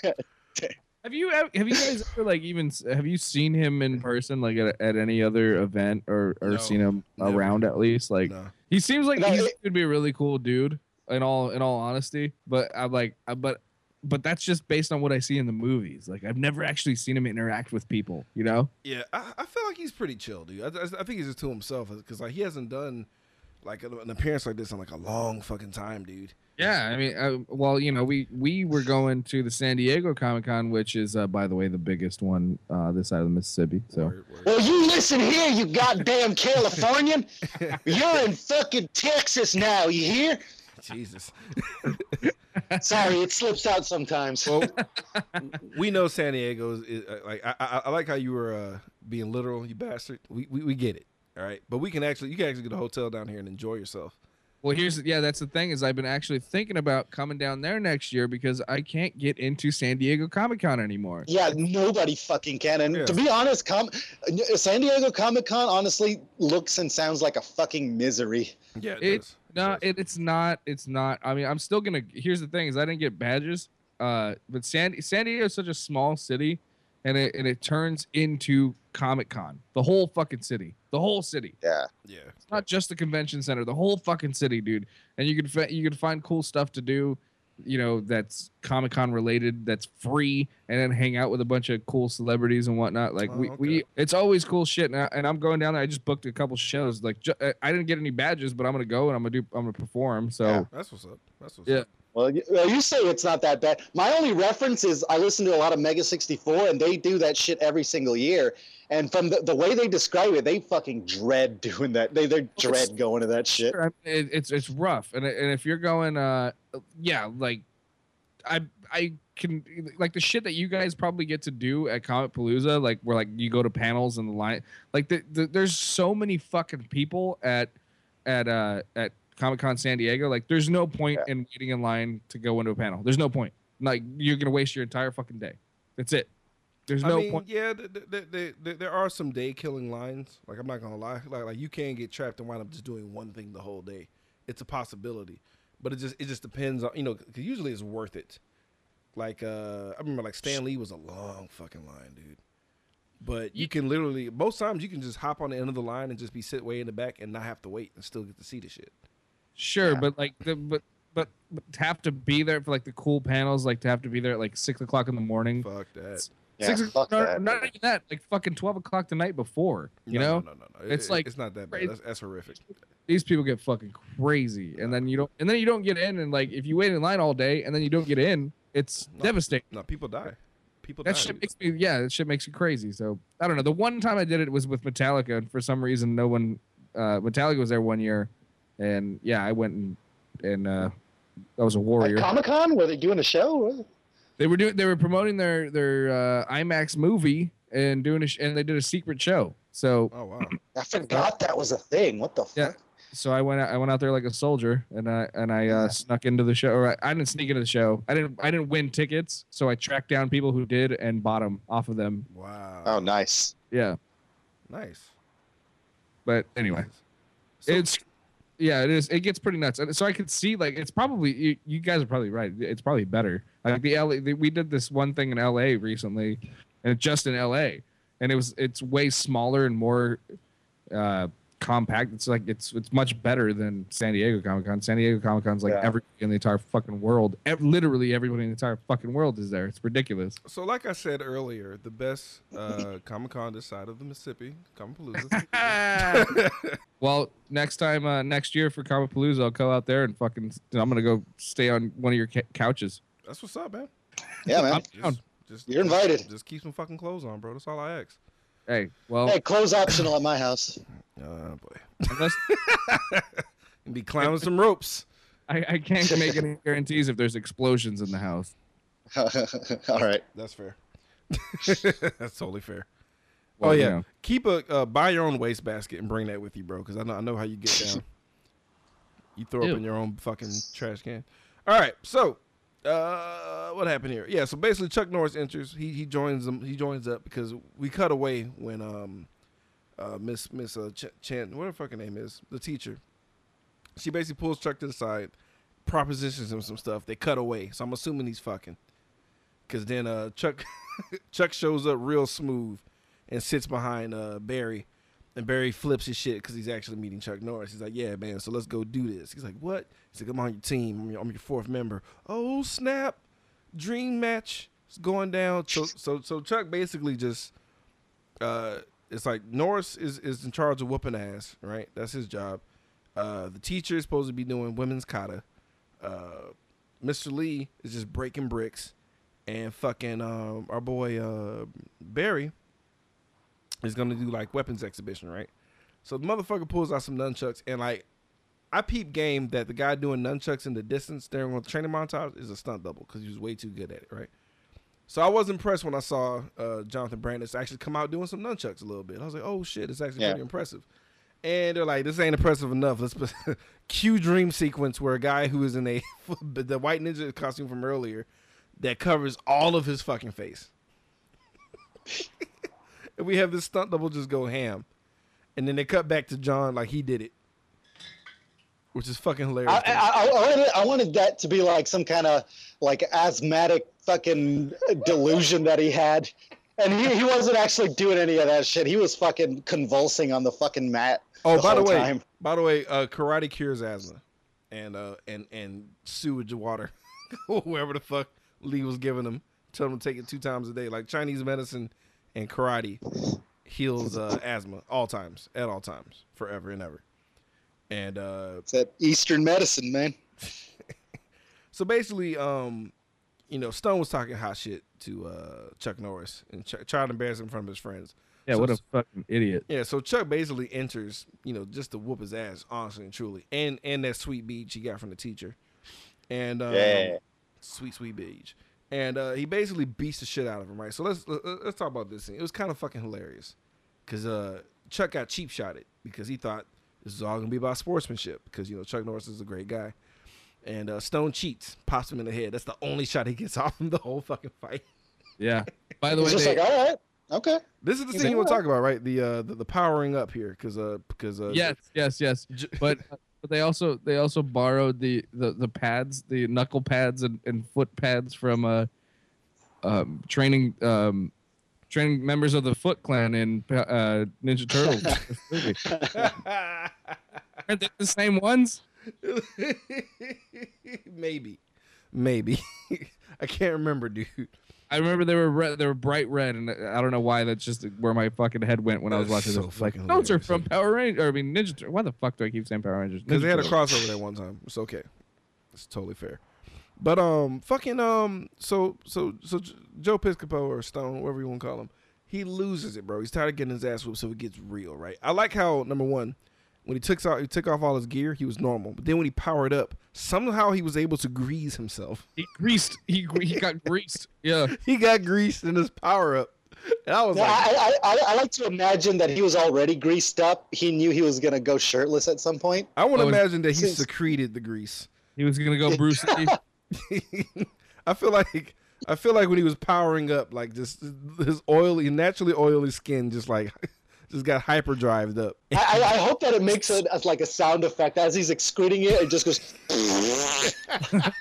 Have you have you guys ever like even have you seen him in person like at, at any other event or or No, seen him never. around at least like no. He seems like No, he it- could be a really cool dude in all in all honesty but I'm like I, but but that's just based on what I see in the movies like I've never actually seen him interact with people you know Yeah, I, I feel like he's pretty chill, dude. I, I, I think he's just to himself because like he hasn't done like an, an appearance like this in like a long fucking time, dude. yeah I mean uh, well you know we we were going to the San Diego Comic Con which is uh, by the way the biggest one uh, this side of the Mississippi so Word, word. Well, you listen here, you goddamn Californian. You're in fucking Texas now, you hear? Jesus. Sorry, it slips out sometimes. Well, we know San Diego is, is uh, like I, I, I like how you were uh, being literal, you bastard. We, we we get it, all right. But we can actually you can actually get a hotel down here and enjoy yourself. Well, here's yeah, that's the thing is I've been actually thinking about coming down there next year because I can't get into San Diego Comic Con anymore. Yeah, nobody fucking can. And Yeah. to be honest, com- San Diego Comic Con honestly looks and sounds like a fucking misery. Yeah, it, It does. no, does. it, it's not. It's not. I mean, I'm still gonna. Here's the thing: is I didn't get badges. Uh, but San San Diego is such a small city, and it and it turns into Comic Con. The whole fucking city. The whole city. Yeah. yeah. It's not just the convention center. The whole fucking city, dude. And you can fi- you could find cool stuff to do. You know that's Comic Con related. That's free, and then hang out with a bunch of cool celebrities and whatnot. Like Oh, we, okay. we, it's always cool shit. And, I, and I'm going down there. I just booked a couple shows. Like ju- I didn't get any badges, but I'm gonna go and I'm gonna do. I'm gonna perform. So. Yeah. That's what's up. That's what's Yeah. up. Well, you, well, you say it's not that bad. My only reference is I listen to a lot of Mega 64, and they do that shit every single year. And from the, the way they describe it, they fucking dread doing that. They they dread going to that shit. Sure, it, it's it's rough, and and if you're going, uh, yeah, like, I I can like the shit that you guys probably get to do at Comic Palooza, like where like you go to panels and the line, like the, the, there's so many fucking people at at uh at Comic Con San Diego, like there's no point in waiting in line to go into a panel. There's no point. Like you're gonna waste your entire fucking day. That's it. There's no I mean, point. yeah, th- th- there are some day killing lines. Like I'm not gonna lie, like like you can get trapped and wind up just doing one thing the whole day. It's a possibility, but it just it just depends on you know. Cause usually it's worth it. Like uh, I remember like Stan Lee was a long fucking line, dude. But you can literally most times you can just hop on the end of the line and just be sit way in the back and not have to wait and still get to see the shit. Sure, Yeah. but like the but but but to have to be there for like the cool panels, like to have to be there at like six o'clock in the morning. Fuck that. Yeah, six fuck no, that. not even that, like fucking twelve o'clock the night before. You No, know, no, no, no, no. It's It- like- it's not that bad. That's, that's horrific. these people get fucking crazy, and then you don't, and then you don't get in, and like if you wait in line all day and then you don't get in, it's No. devastating. No, people die. People That die. shit makes me, yeah, that shit makes you crazy. So I don't know. The one time I did it was with Metallica, and for some reason, no one, uh, Metallica was there one year, and yeah, I went and and uh, I was a warrior. Comic Con, were they doing a show? They were doing. They were promoting their their uh, IMAX movie and doing a sh- and they did a secret show. So oh wow. I forgot that was a thing. What the fuck? Yeah. so I went out, I went out there like a soldier and I and I uh, snuck into the show. Or I, I didn't sneak into the show. I didn't I didn't win tickets. So I tracked down people who did and bought them off of them. Wow. Oh, nice. Yeah. nice. But anyway, So- it's yeah, it is. It gets pretty nuts. And so I could see like it's probably you, you guys are probably right. It's probably better. Like the LA, the, we did this one thing in LA recently, and just in LA, and it was it's way smaller and more uh, compact. It's like it's it's much better than San Diego Comic Con. San Diego Comic Con's like Yeah. everybody in the entire fucking world. Ev- literally everybody in the entire fucking world is there. It's ridiculous. So, like I said earlier, the best uh, Comic Con this side of the Mississippi, Comic Palooza. well, next time, uh, next year for Comic Palooza, I'll go out there and fucking. I'm gonna go stay on one of your ca- couches. That's what's up, man. Yeah, man. Just, just, You're invited. Just keep some fucking clothes on, bro. That's all I ask. Hey, well, Hey, clothes optional at my house. Oh boy, unless and be climbing some ropes. I, I can't make any guarantees if there's explosions in the house. All right. That's fair. That's totally fair. Well, oh you yeah, know. keep a uh, buy your own waste basket and bring that with you, bro. Because I know I know how you get down. you throw Ew. up in your own fucking trash can. All right, so uh, what happened here? Yeah, so basically Chuck Norris enters. He he joins them. He joins up because we cut away when um uh Miss Miss uh, Ch- Chan what her fucking name is the teacher. She basically pulls Chuck to the side, propositions him some stuff. They cut away, so I'm assuming he's fucking. Cause then uh Chuck Chuck shows up real smooth and sits behind uh Barry. And Barry flips his shit because he's actually meeting Chuck Norris. He's like, "Yeah, man, so let's go do this." He's like, "What?" He's like, "I'm on your team. I'm your, I'm your fourth member." Oh snap! Dream match is going down. So, so, so Chuck basically just, uh, it's like Norris is is in charge of whooping ass, right? That's his job. Uh, the teacher is supposed to be doing women's kata. Uh, Mr. Lee is just breaking bricks, and fucking um, our boy uh, Barry is gonna do like weapons exhibition, right? So the motherfucker pulls out some nunchucks, and like I peep game that the guy doing nunchucks in the distance during the training montage is a stunt double because he was way too good at it, right? So I was impressed when I saw uh, Jonathan Brandis actually come out doing some nunchucks a little bit. I was like, oh shit, it's actually Yeah. pretty impressive. And they're like, this ain't impressive enough. Let's put cue dream sequence where a guy who is in a the white ninja costume from earlier that covers all of his fucking face. and we have this stunt double just go ham. And then they cut back to John like he did it. Which is fucking hilarious. I, I, I, wanted, I wanted that to be like some kind of like asthmatic fucking delusion that he had. And he, he wasn't actually doing any of that shit. He was fucking convulsing on the fucking mat. oh, by the way, by the way, uh, karate cures asthma, and uh, and and sewage water, whoever the fuck Lee was giving them, tell him to take it two times a day. Like Chinese medicine and karate heals uh, asthma all times, at all times, forever and ever. And uh, It's that Eastern medicine, man. so basically, um, you know, Stone was talking hot shit to uh, Chuck Norris and Ch- tried to embarrass him in front of his friends. Yeah, So what a fucking idiot. Yeah, so Chuck basically enters, you know, just to whoop his ass, honestly and truly, and and that sweet beach he got from the teacher, and um, Yeah. sweet sweet beach, and uh, he basically beats the shit out of him, right? So let's let- let's talk about this scene. It was kind of fucking hilarious, cause uh, Chuck got cheap shotted because he thought this is all gonna be about sportsmanship, because you know Chuck Norris is a great guy, and uh, Stone cheats, pops him in the head. That's the only shot he gets off him the whole fucking fight. Yeah. By the way, just they, like, all right, okay. This is the He's scene like, you want to talk about, right? The uh the, the powering up here, because uh because uh yes, yes, yes. But but they also they also borrowed the the, the pads, the knuckle pads and, and foot pads from uh um training um training members of the Foot Clan in uh Ninja Turtles. Aren't they the same ones? maybe, maybe. I can't remember, dude. I remember they were red, they were bright red, and I don't know why. That's just where my fucking head went when I was watching so this. Fucking those are from Power Rangers. Or I mean, Ninja. Tur- Why the fuck do I keep saying Power Rangers? Because they had a crossover that one time. It's okay. It's totally fair. But um, fucking um, so so so Joe Piscopo or Stone, whatever you want to call him, he loses it, bro. He's tired of getting his ass whooped, so it gets real, right? I like how number one, when he took off, he took off all his gear, he was normal. But then when he powered up, somehow he was able to grease himself. He greased. He he got greased. Yeah. He got greased in his power up, and I was Yeah, like, I, I, I, I like to imagine that he was already greased up. He knew he was gonna go shirtless at some point. I want to Oh, imagine that he since- secreted the grease. He was gonna go Bruce Lee. I feel like I feel like when he was powering up, like just his oily, naturally oily skin, just like just got hyperdrived up. I, I I hope that it makes it as like a sound effect as he's excreting it. It just goes.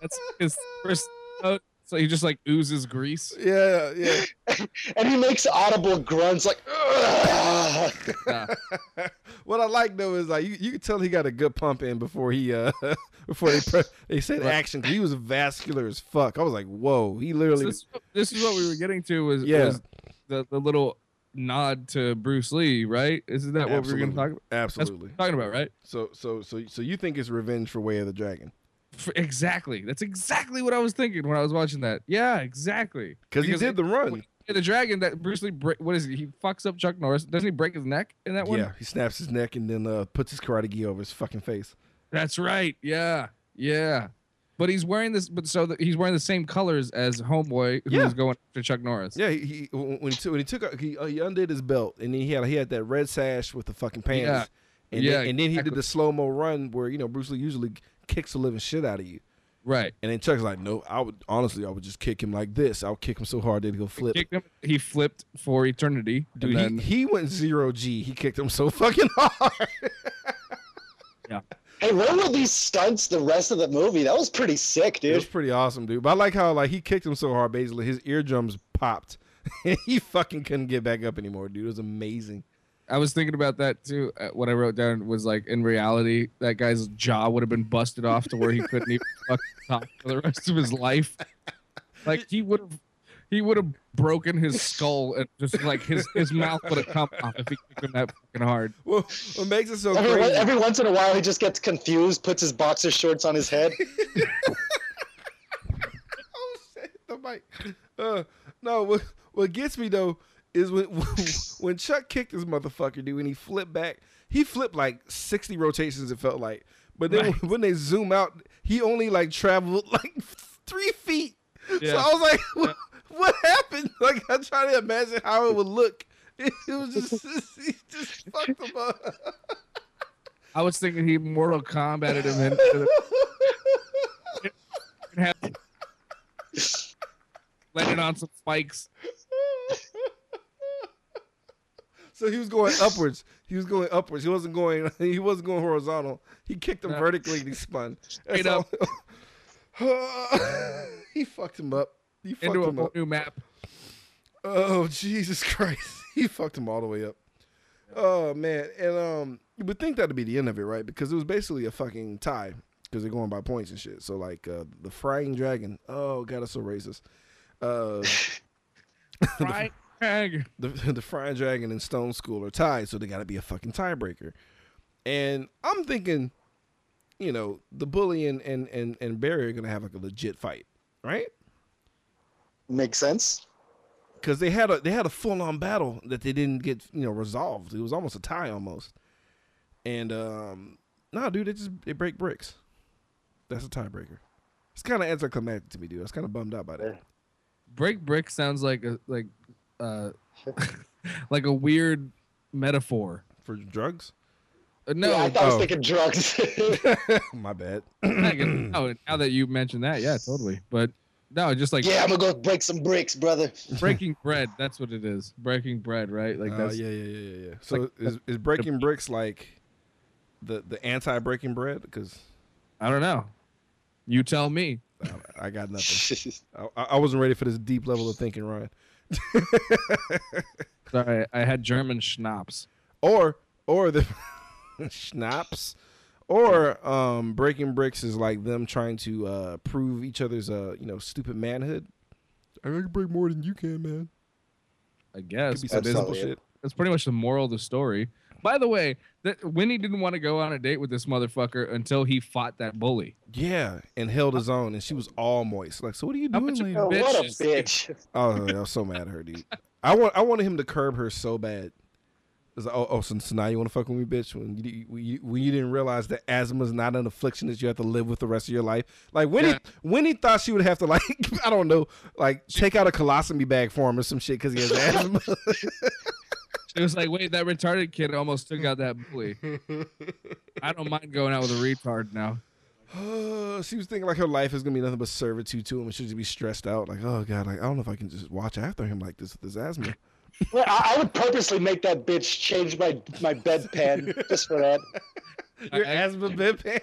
That's his first. note. So he just like oozes grease. Yeah, yeah. and he makes audible grunts like. "Ugh." What I like though is like you, you can tell he got a good pump in before he uh before they pre- they said Right. action 'cause he was vascular as fuck. I was like, whoa, he literally. So this, this is what we were getting to was, Yeah. was the, the little nod to Bruce Lee, right? Isn't that what we were going to talk about? That's what Absolutely. we're talking about, right? So so so so you think it's revenge for Way of the Dragon? Exactly. That's exactly what I was thinking when I was watching that. Yeah, exactly. Because he did the run. Yeah, the dragon that Bruce Lee, break, what is he? He fucks up Chuck Norris. Doesn't he break his neck in that one? Yeah, he snaps his neck and then uh, puts his karate gi over his fucking face. That's right. Yeah, yeah. But he's wearing this. But so that he's wearing the same colors as Homeboy, who Yeah. was going after Chuck Norris. Yeah, he, he when he took when he took he, uh, he undid his belt and then he had he had that red sash with the fucking pants. Yeah. And Yeah, then, and then he did the slow mo run where you know Bruce Lee usually kicks the living shit out of you. Right. And then Chuck's like, no, I would honestly, I would just kick him like this. I'll kick him so hard that he'll flip. Kicked him. He flipped for eternity. Dude, then, he, he went zero G. He kicked him so fucking hard. Yeah. Hey, where were these stunts the rest of the movie? That was pretty sick, dude. It was pretty awesome, dude. But I like how like he kicked him so hard, basically his eardrums popped. he fucking couldn't get back up anymore, dude. It was amazing. I was thinking about that too. Uh, what I wrote down was like, in reality, that guy's jaw would have been busted off to where he couldn't even fucking talk for the rest of his life. Like he would have, he would have broken his skull and just like his his mouth would have come off if he kicked him that fucking hard. Well, what makes it so Every, crazy? every once in a while, he just gets confused, puts his boxer shorts on his head. oh shit, the mic. Uh, no, what what gets me though is when when Chuck kicked this motherfucker, dude, and he flipped back. He flipped like sixty rotations. It felt like, but then Right. when they zoom out, he only like traveled like three feet. So I was like, what happened? Like I'm trying to imagine how it would look. It, was just he just fucked him up. I was thinking he Mortal Kombated him into the, landed on some spikes. So he was going upwards. He was going upwards. He wasn't going. He wasn't going horizontal. He kicked him No. vertically and he spun. Straight That's all- he fucked him up. He fucked into a him whole up. new map. Oh Jesus Christ! he fucked him all the way up. Oh man, and um, you would think that'd be the end of it, right? Because it was basically a fucking tie because they're going by points and shit. So like uh, the frying dragon. Oh god, that's so racist. Uh, Right. Drag. the the frying dragon and Stone School are tied, so they got to be a fucking tiebreaker. And I'm thinking, you know, the bully and and and, and Barry are gonna have like a legit fight, right? Makes sense. because they had a they had a full on battle that they didn't get you know resolved. It was almost a tie almost. And um, nah, dude, they just they break bricks. That's a tiebreaker. It's kind of anticlimactic to me, dude. I was kind of bummed out by that. Break brick sounds like a like uh like a weird metaphor. For drugs? Uh, no, yeah, I thought I oh. was thinking drugs. My bad. I no, now that you mentioned that, yeah, totally. But no, just like yeah, I'm gonna go break some bricks, brother. breaking bread. That's what it is. Breaking bread, right? Like Uh, that's yeah, yeah, yeah, yeah, yeah. So like- is is breaking bricks like the the anti breaking bread? Because I don't know. You tell me. I, I got nothing. I, I wasn't ready for this deep level of thinking, Ryan. Sorry, I had German schnapps. or or the schnapps or um breaking bricks is like them trying to uh prove each other's uh you know stupid manhood i can break more than you can man I guess could be some that is- simple Absolutely. shit that's pretty much the moral of the story. By the way, that Winnie didn't want to go on a date with this motherfucker until he fought that bully. yeah and held his own and she was all moist like so what are you How doing much lady? Oh, what a Bitch. bitch. oh i was so mad at her dude i want i wanted him to curb her so bad like, oh, oh so, so now you want to fuck with me, bitch? When you, when you when you didn't realize that asthma is not an affliction that you have to live with the rest of your life. Like when Yeah. he when he thought she would have to like I don't know like take out a colostomy bag for him or some shit because he has asthma. It was like, wait, that retarded kid almost took out that bully. I don't mind going out with a retard now. she was thinking like her life is gonna be nothing but servitude to him, and she'd just be stressed out. Like, oh god, like I don't know if I can just watch after him like this. with This asthma. Well, I, I would purposely make that bitch change my my bedpan just for that. Your I- asthma bedpan.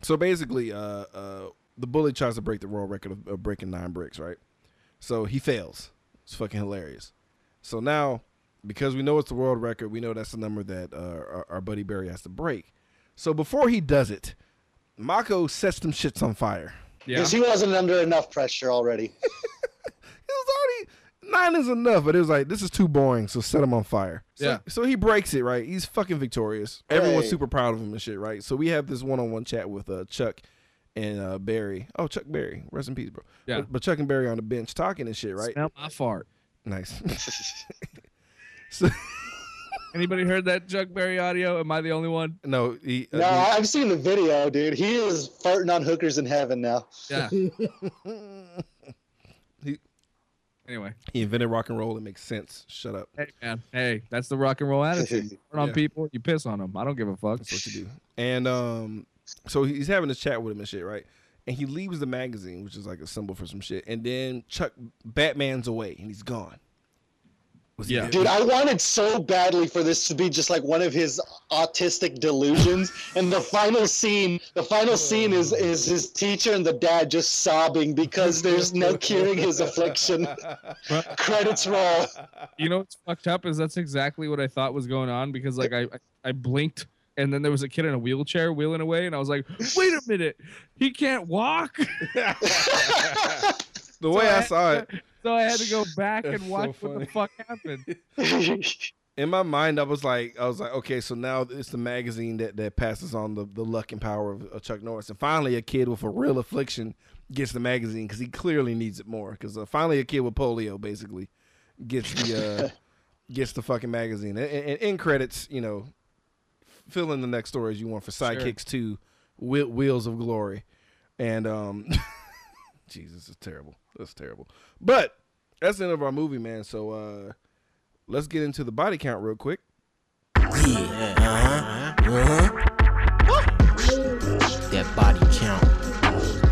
so basically, uh, uh, the bully tries to break the world record of, of breaking nine bricks, right? So he fails. It's fucking hilarious. So now, because we know it's the world record, we know that's the number that uh, our, our buddy Barry has to break. So before he does it, Mako sets them shits on fire. Yeah. Because he wasn't under enough pressure already. It was already nine is enough, but it was like this is too boring, so set him on fire. So, Yeah. So he breaks it, right? He's fucking victorious. Everyone's super proud of him and shit, right? So we have this one-on-one chat with uh, Chuck and uh, Barry. Oh, Chuck Barry, rest in peace, bro. Yeah. But, but Chuck and Barry on the bench talking and shit, right? Smell my fart. Nice. so Anybody heard that Chuck Berry audio? Am I the only one? no, he, uh, No, I've seen the video, dude. He is farting on hookers in heaven now. Yeah. he, Anyway, he invented rock and roll. It makes sense. Shut up. hey man, hey, that's the rock and roll attitude. You Turn on people, you piss on them. I don't give a fuck. That's what you do. And um, so he's having this chat with him and shit, right? And he leaves the magazine, which is like a symbol for some shit. And then Chuck Batman's away and he's gone. Was Yeah. Dude, I wanted so badly for this to be just like one of his autistic delusions. and the final scene, the final scene is is his teacher and the dad just sobbing because there's no curing his affliction. Credits roll. You know what's fucked up is that's exactly what I thought was going on because like I I, I blinked and then there was a kid in a wheelchair wheeling away and I was like, wait a minute, he can't walk. the way I saw it, So I had to go back That's and so watch what the fuck happened. in my mind, I was like, I was like, okay, so now it's the magazine that, that passes on the, the luck and power of, of Chuck Norris. And finally, a kid with a real affliction gets the magazine because he clearly needs it more. Because uh, finally, a kid with polio basically gets the uh, gets the fucking magazine. And, and, and in credits, you know, fill in the next stories you want for Sidekicks Two, Whe- Wheels of Glory, and um, Jesus, it's terrible. That's terrible. But that's the end of our movie, man. So uh, let's get into the body count real quick. Yeah, uh-huh, uh-huh. That body count.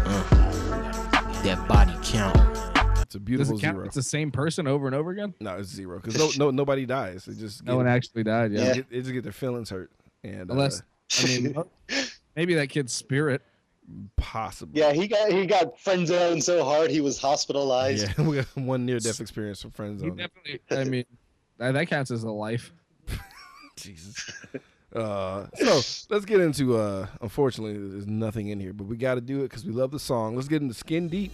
Uh, that body count. It's a beautiful it count? zero. It's the same person over and over again. no, it's zero because no, no, nobody dies. They just No get, one actually died. Yeah. Yeah. get, they just get their feelings hurt, and Unless uh, I mean, maybe that kid's spirit. Possibly. Yeah, he got he got friend zoned so hard he was hospitalized. Yeah, we got one near death experience from friends He on it. definitely. I mean, that, that counts as a life. Jesus. Uh, so let's get into. Uh, unfortunately, there's nothing in here, but we got to do it because we love the song. Let's get into Skin Deep.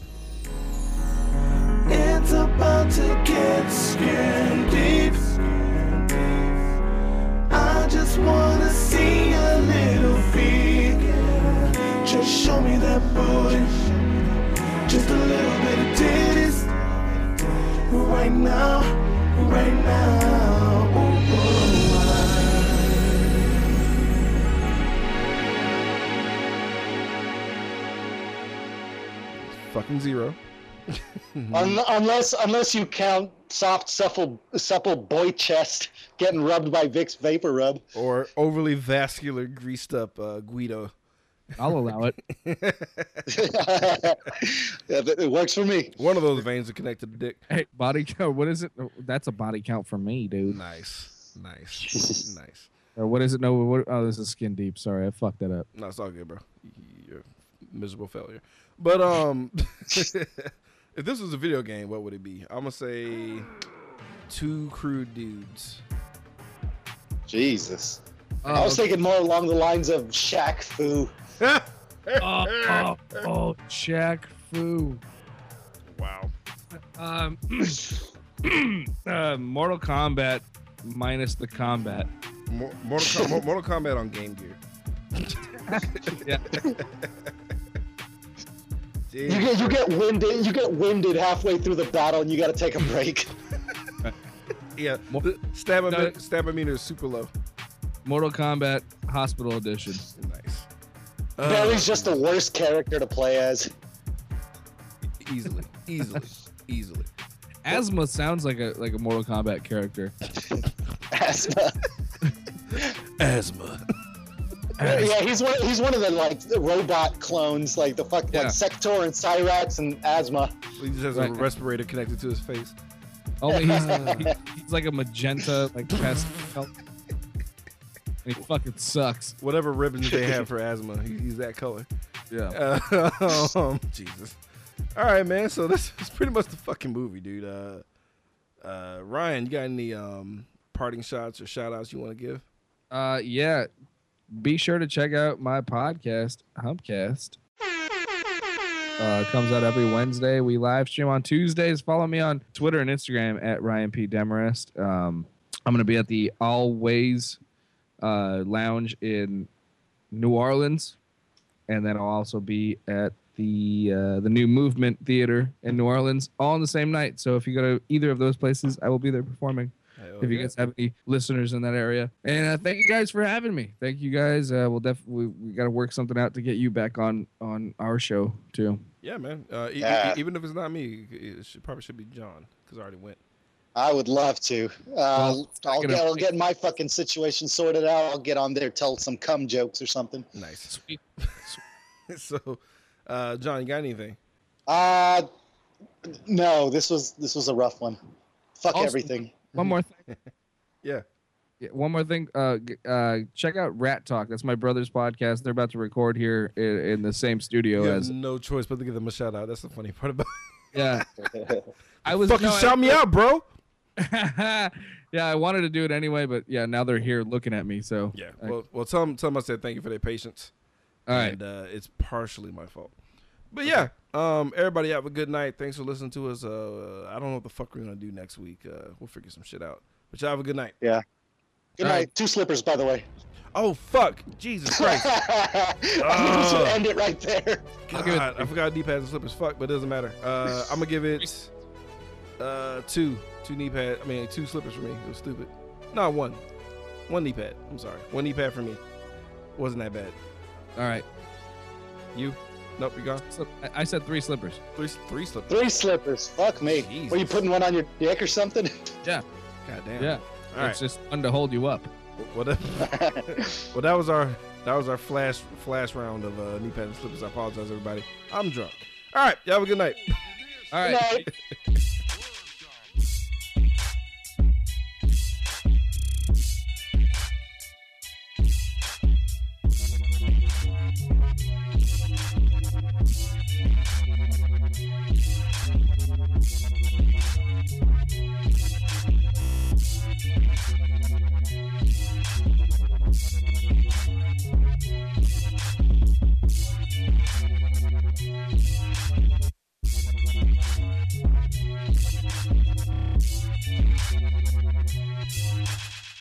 It's about to get skin deep. I just wanna see a little peek. Just show me that booty. Just a little bit of titties. Right now, right now. Ooh, ooh, Fucking zero. Un- unless unless you count soft supple supple boy chest getting rubbed by Vicks VapoRub. Or overly vascular, greased up uh, Guido. I'll allow it. yeah, it works for me. One of those veins are connected to dick. Hey, body count. What is it? Oh, That's a body count for me, dude. Nice, nice, nice. Or what is it? No. What, oh, this is skin deep. Sorry, I fucked that up. No, it's all good, bro. You're a miserable failure. But um, if this was a video game, what would it be? I'm gonna say two crude dudes. Jesus. Oh, I was thinking more along the lines of Shaq Fu. Oh, oh, oh, Shaq Fu. wow. Um, uh, Mortal Kombat minus the combat. Mo- Mortal, Com- Mortal Kombat on Game Gear. Yeah. You get you get winded you get winded halfway through the battle and you got to take a break. Yeah, Mo- the stamina No. stamina is super low. Mortal Kombat Hospital Edition. Nice. Barry's just the worst character to play as. easily, easily, easily. Asthma sounds like a like a Mortal Kombat character. Asthma. Asthma. yeah, he's one. He's one of the like the robot clones, like the fuck, Yeah. like Sector and Cyrax and Asthma. He just has a respirator connected to his face. Oh, Only he's, he- he's like a magenta like pest. And he fucking sucks. Whatever ribbons they have for asthma, he, he's that color. Yeah. Uh, um, Jesus. All right, man. So this is pretty much the fucking movie, dude. Uh, uh, Ryan, you got any um parting shots or shout outs you want to give? Uh, yeah. Be sure to check out my podcast, Humpcast. Uh, comes out every Wednesday. We live stream on Tuesdays. Follow me on Twitter and Instagram at Ryan P. Demarest. Um, I'm going to be at the AllWays uh, Lounge in New Orleans, and then I'll also be at the uh, the New Movement Theater in New Orleans, all on the same night. So if you go to either of those places, I will be there performing if you guys have any listeners in that area. And uh, thank you guys for having me. Thank you guys. Uh, we'll definitely we, we got to work something out to get you back on on our show too. Yeah, man. Uh, e- e- even if it's not me, it should, probably should be John because I already went. I would love to. Uh, Well, I'll, speaking get, I'll get my fucking situation sorted out. I'll get on there, tell some cum jokes or something. Nice. Sweet. so, uh, John, you got anything? Uh no, this was this was a rough one. Fuck Also- everything. One more thing. Yeah. Yeah, one more thing. Uh, uh, check out Rat Talk. That's my brother's podcast. They're about to record here in, in the same studio You have as. no choice but to give them a shout out. That's the funny part about it. Yeah, I was Fucking no, I- shout me out, bro. yeah, I wanted to do it anyway, but yeah, now they're here looking at me. So Yeah. I- Well, well, tell them, tell them I said thank you for their patience. all right. And uh, it's partially my fault. But yeah, um, everybody have a good night. Thanks for listening to us. Uh, I don't know what the fuck we're gonna do next week. Uh, we'll figure some shit out. But y'all have a good night. Yeah. Good All night. right. Two slippers, by the way. Oh fuck, Jesus Christ! I think we Oh. should end it right there. I'll give it God, I forgot D pads and slippers. Fuck, but it doesn't matter. Uh, I'm gonna give it uh two, two knee pads. I mean, two slippers for me. It was stupid. Not one, one knee pad. I'm sorry, one knee pad for me. Wasn't that bad. All right. You? Nope, you gone. Slip- I- I said three slippers. Three, three slippers. Three slippers. Fuck me. Jesus. Were you putting one on your dick or something? Yeah, God damn. yeah. All right. It's just fun to hold you up. Well, that, well, that was our that was our flash flash round of uh, knee pad and slippers. I apologize, everybody. I'm drunk. All right, y'all have a good night. All Good night.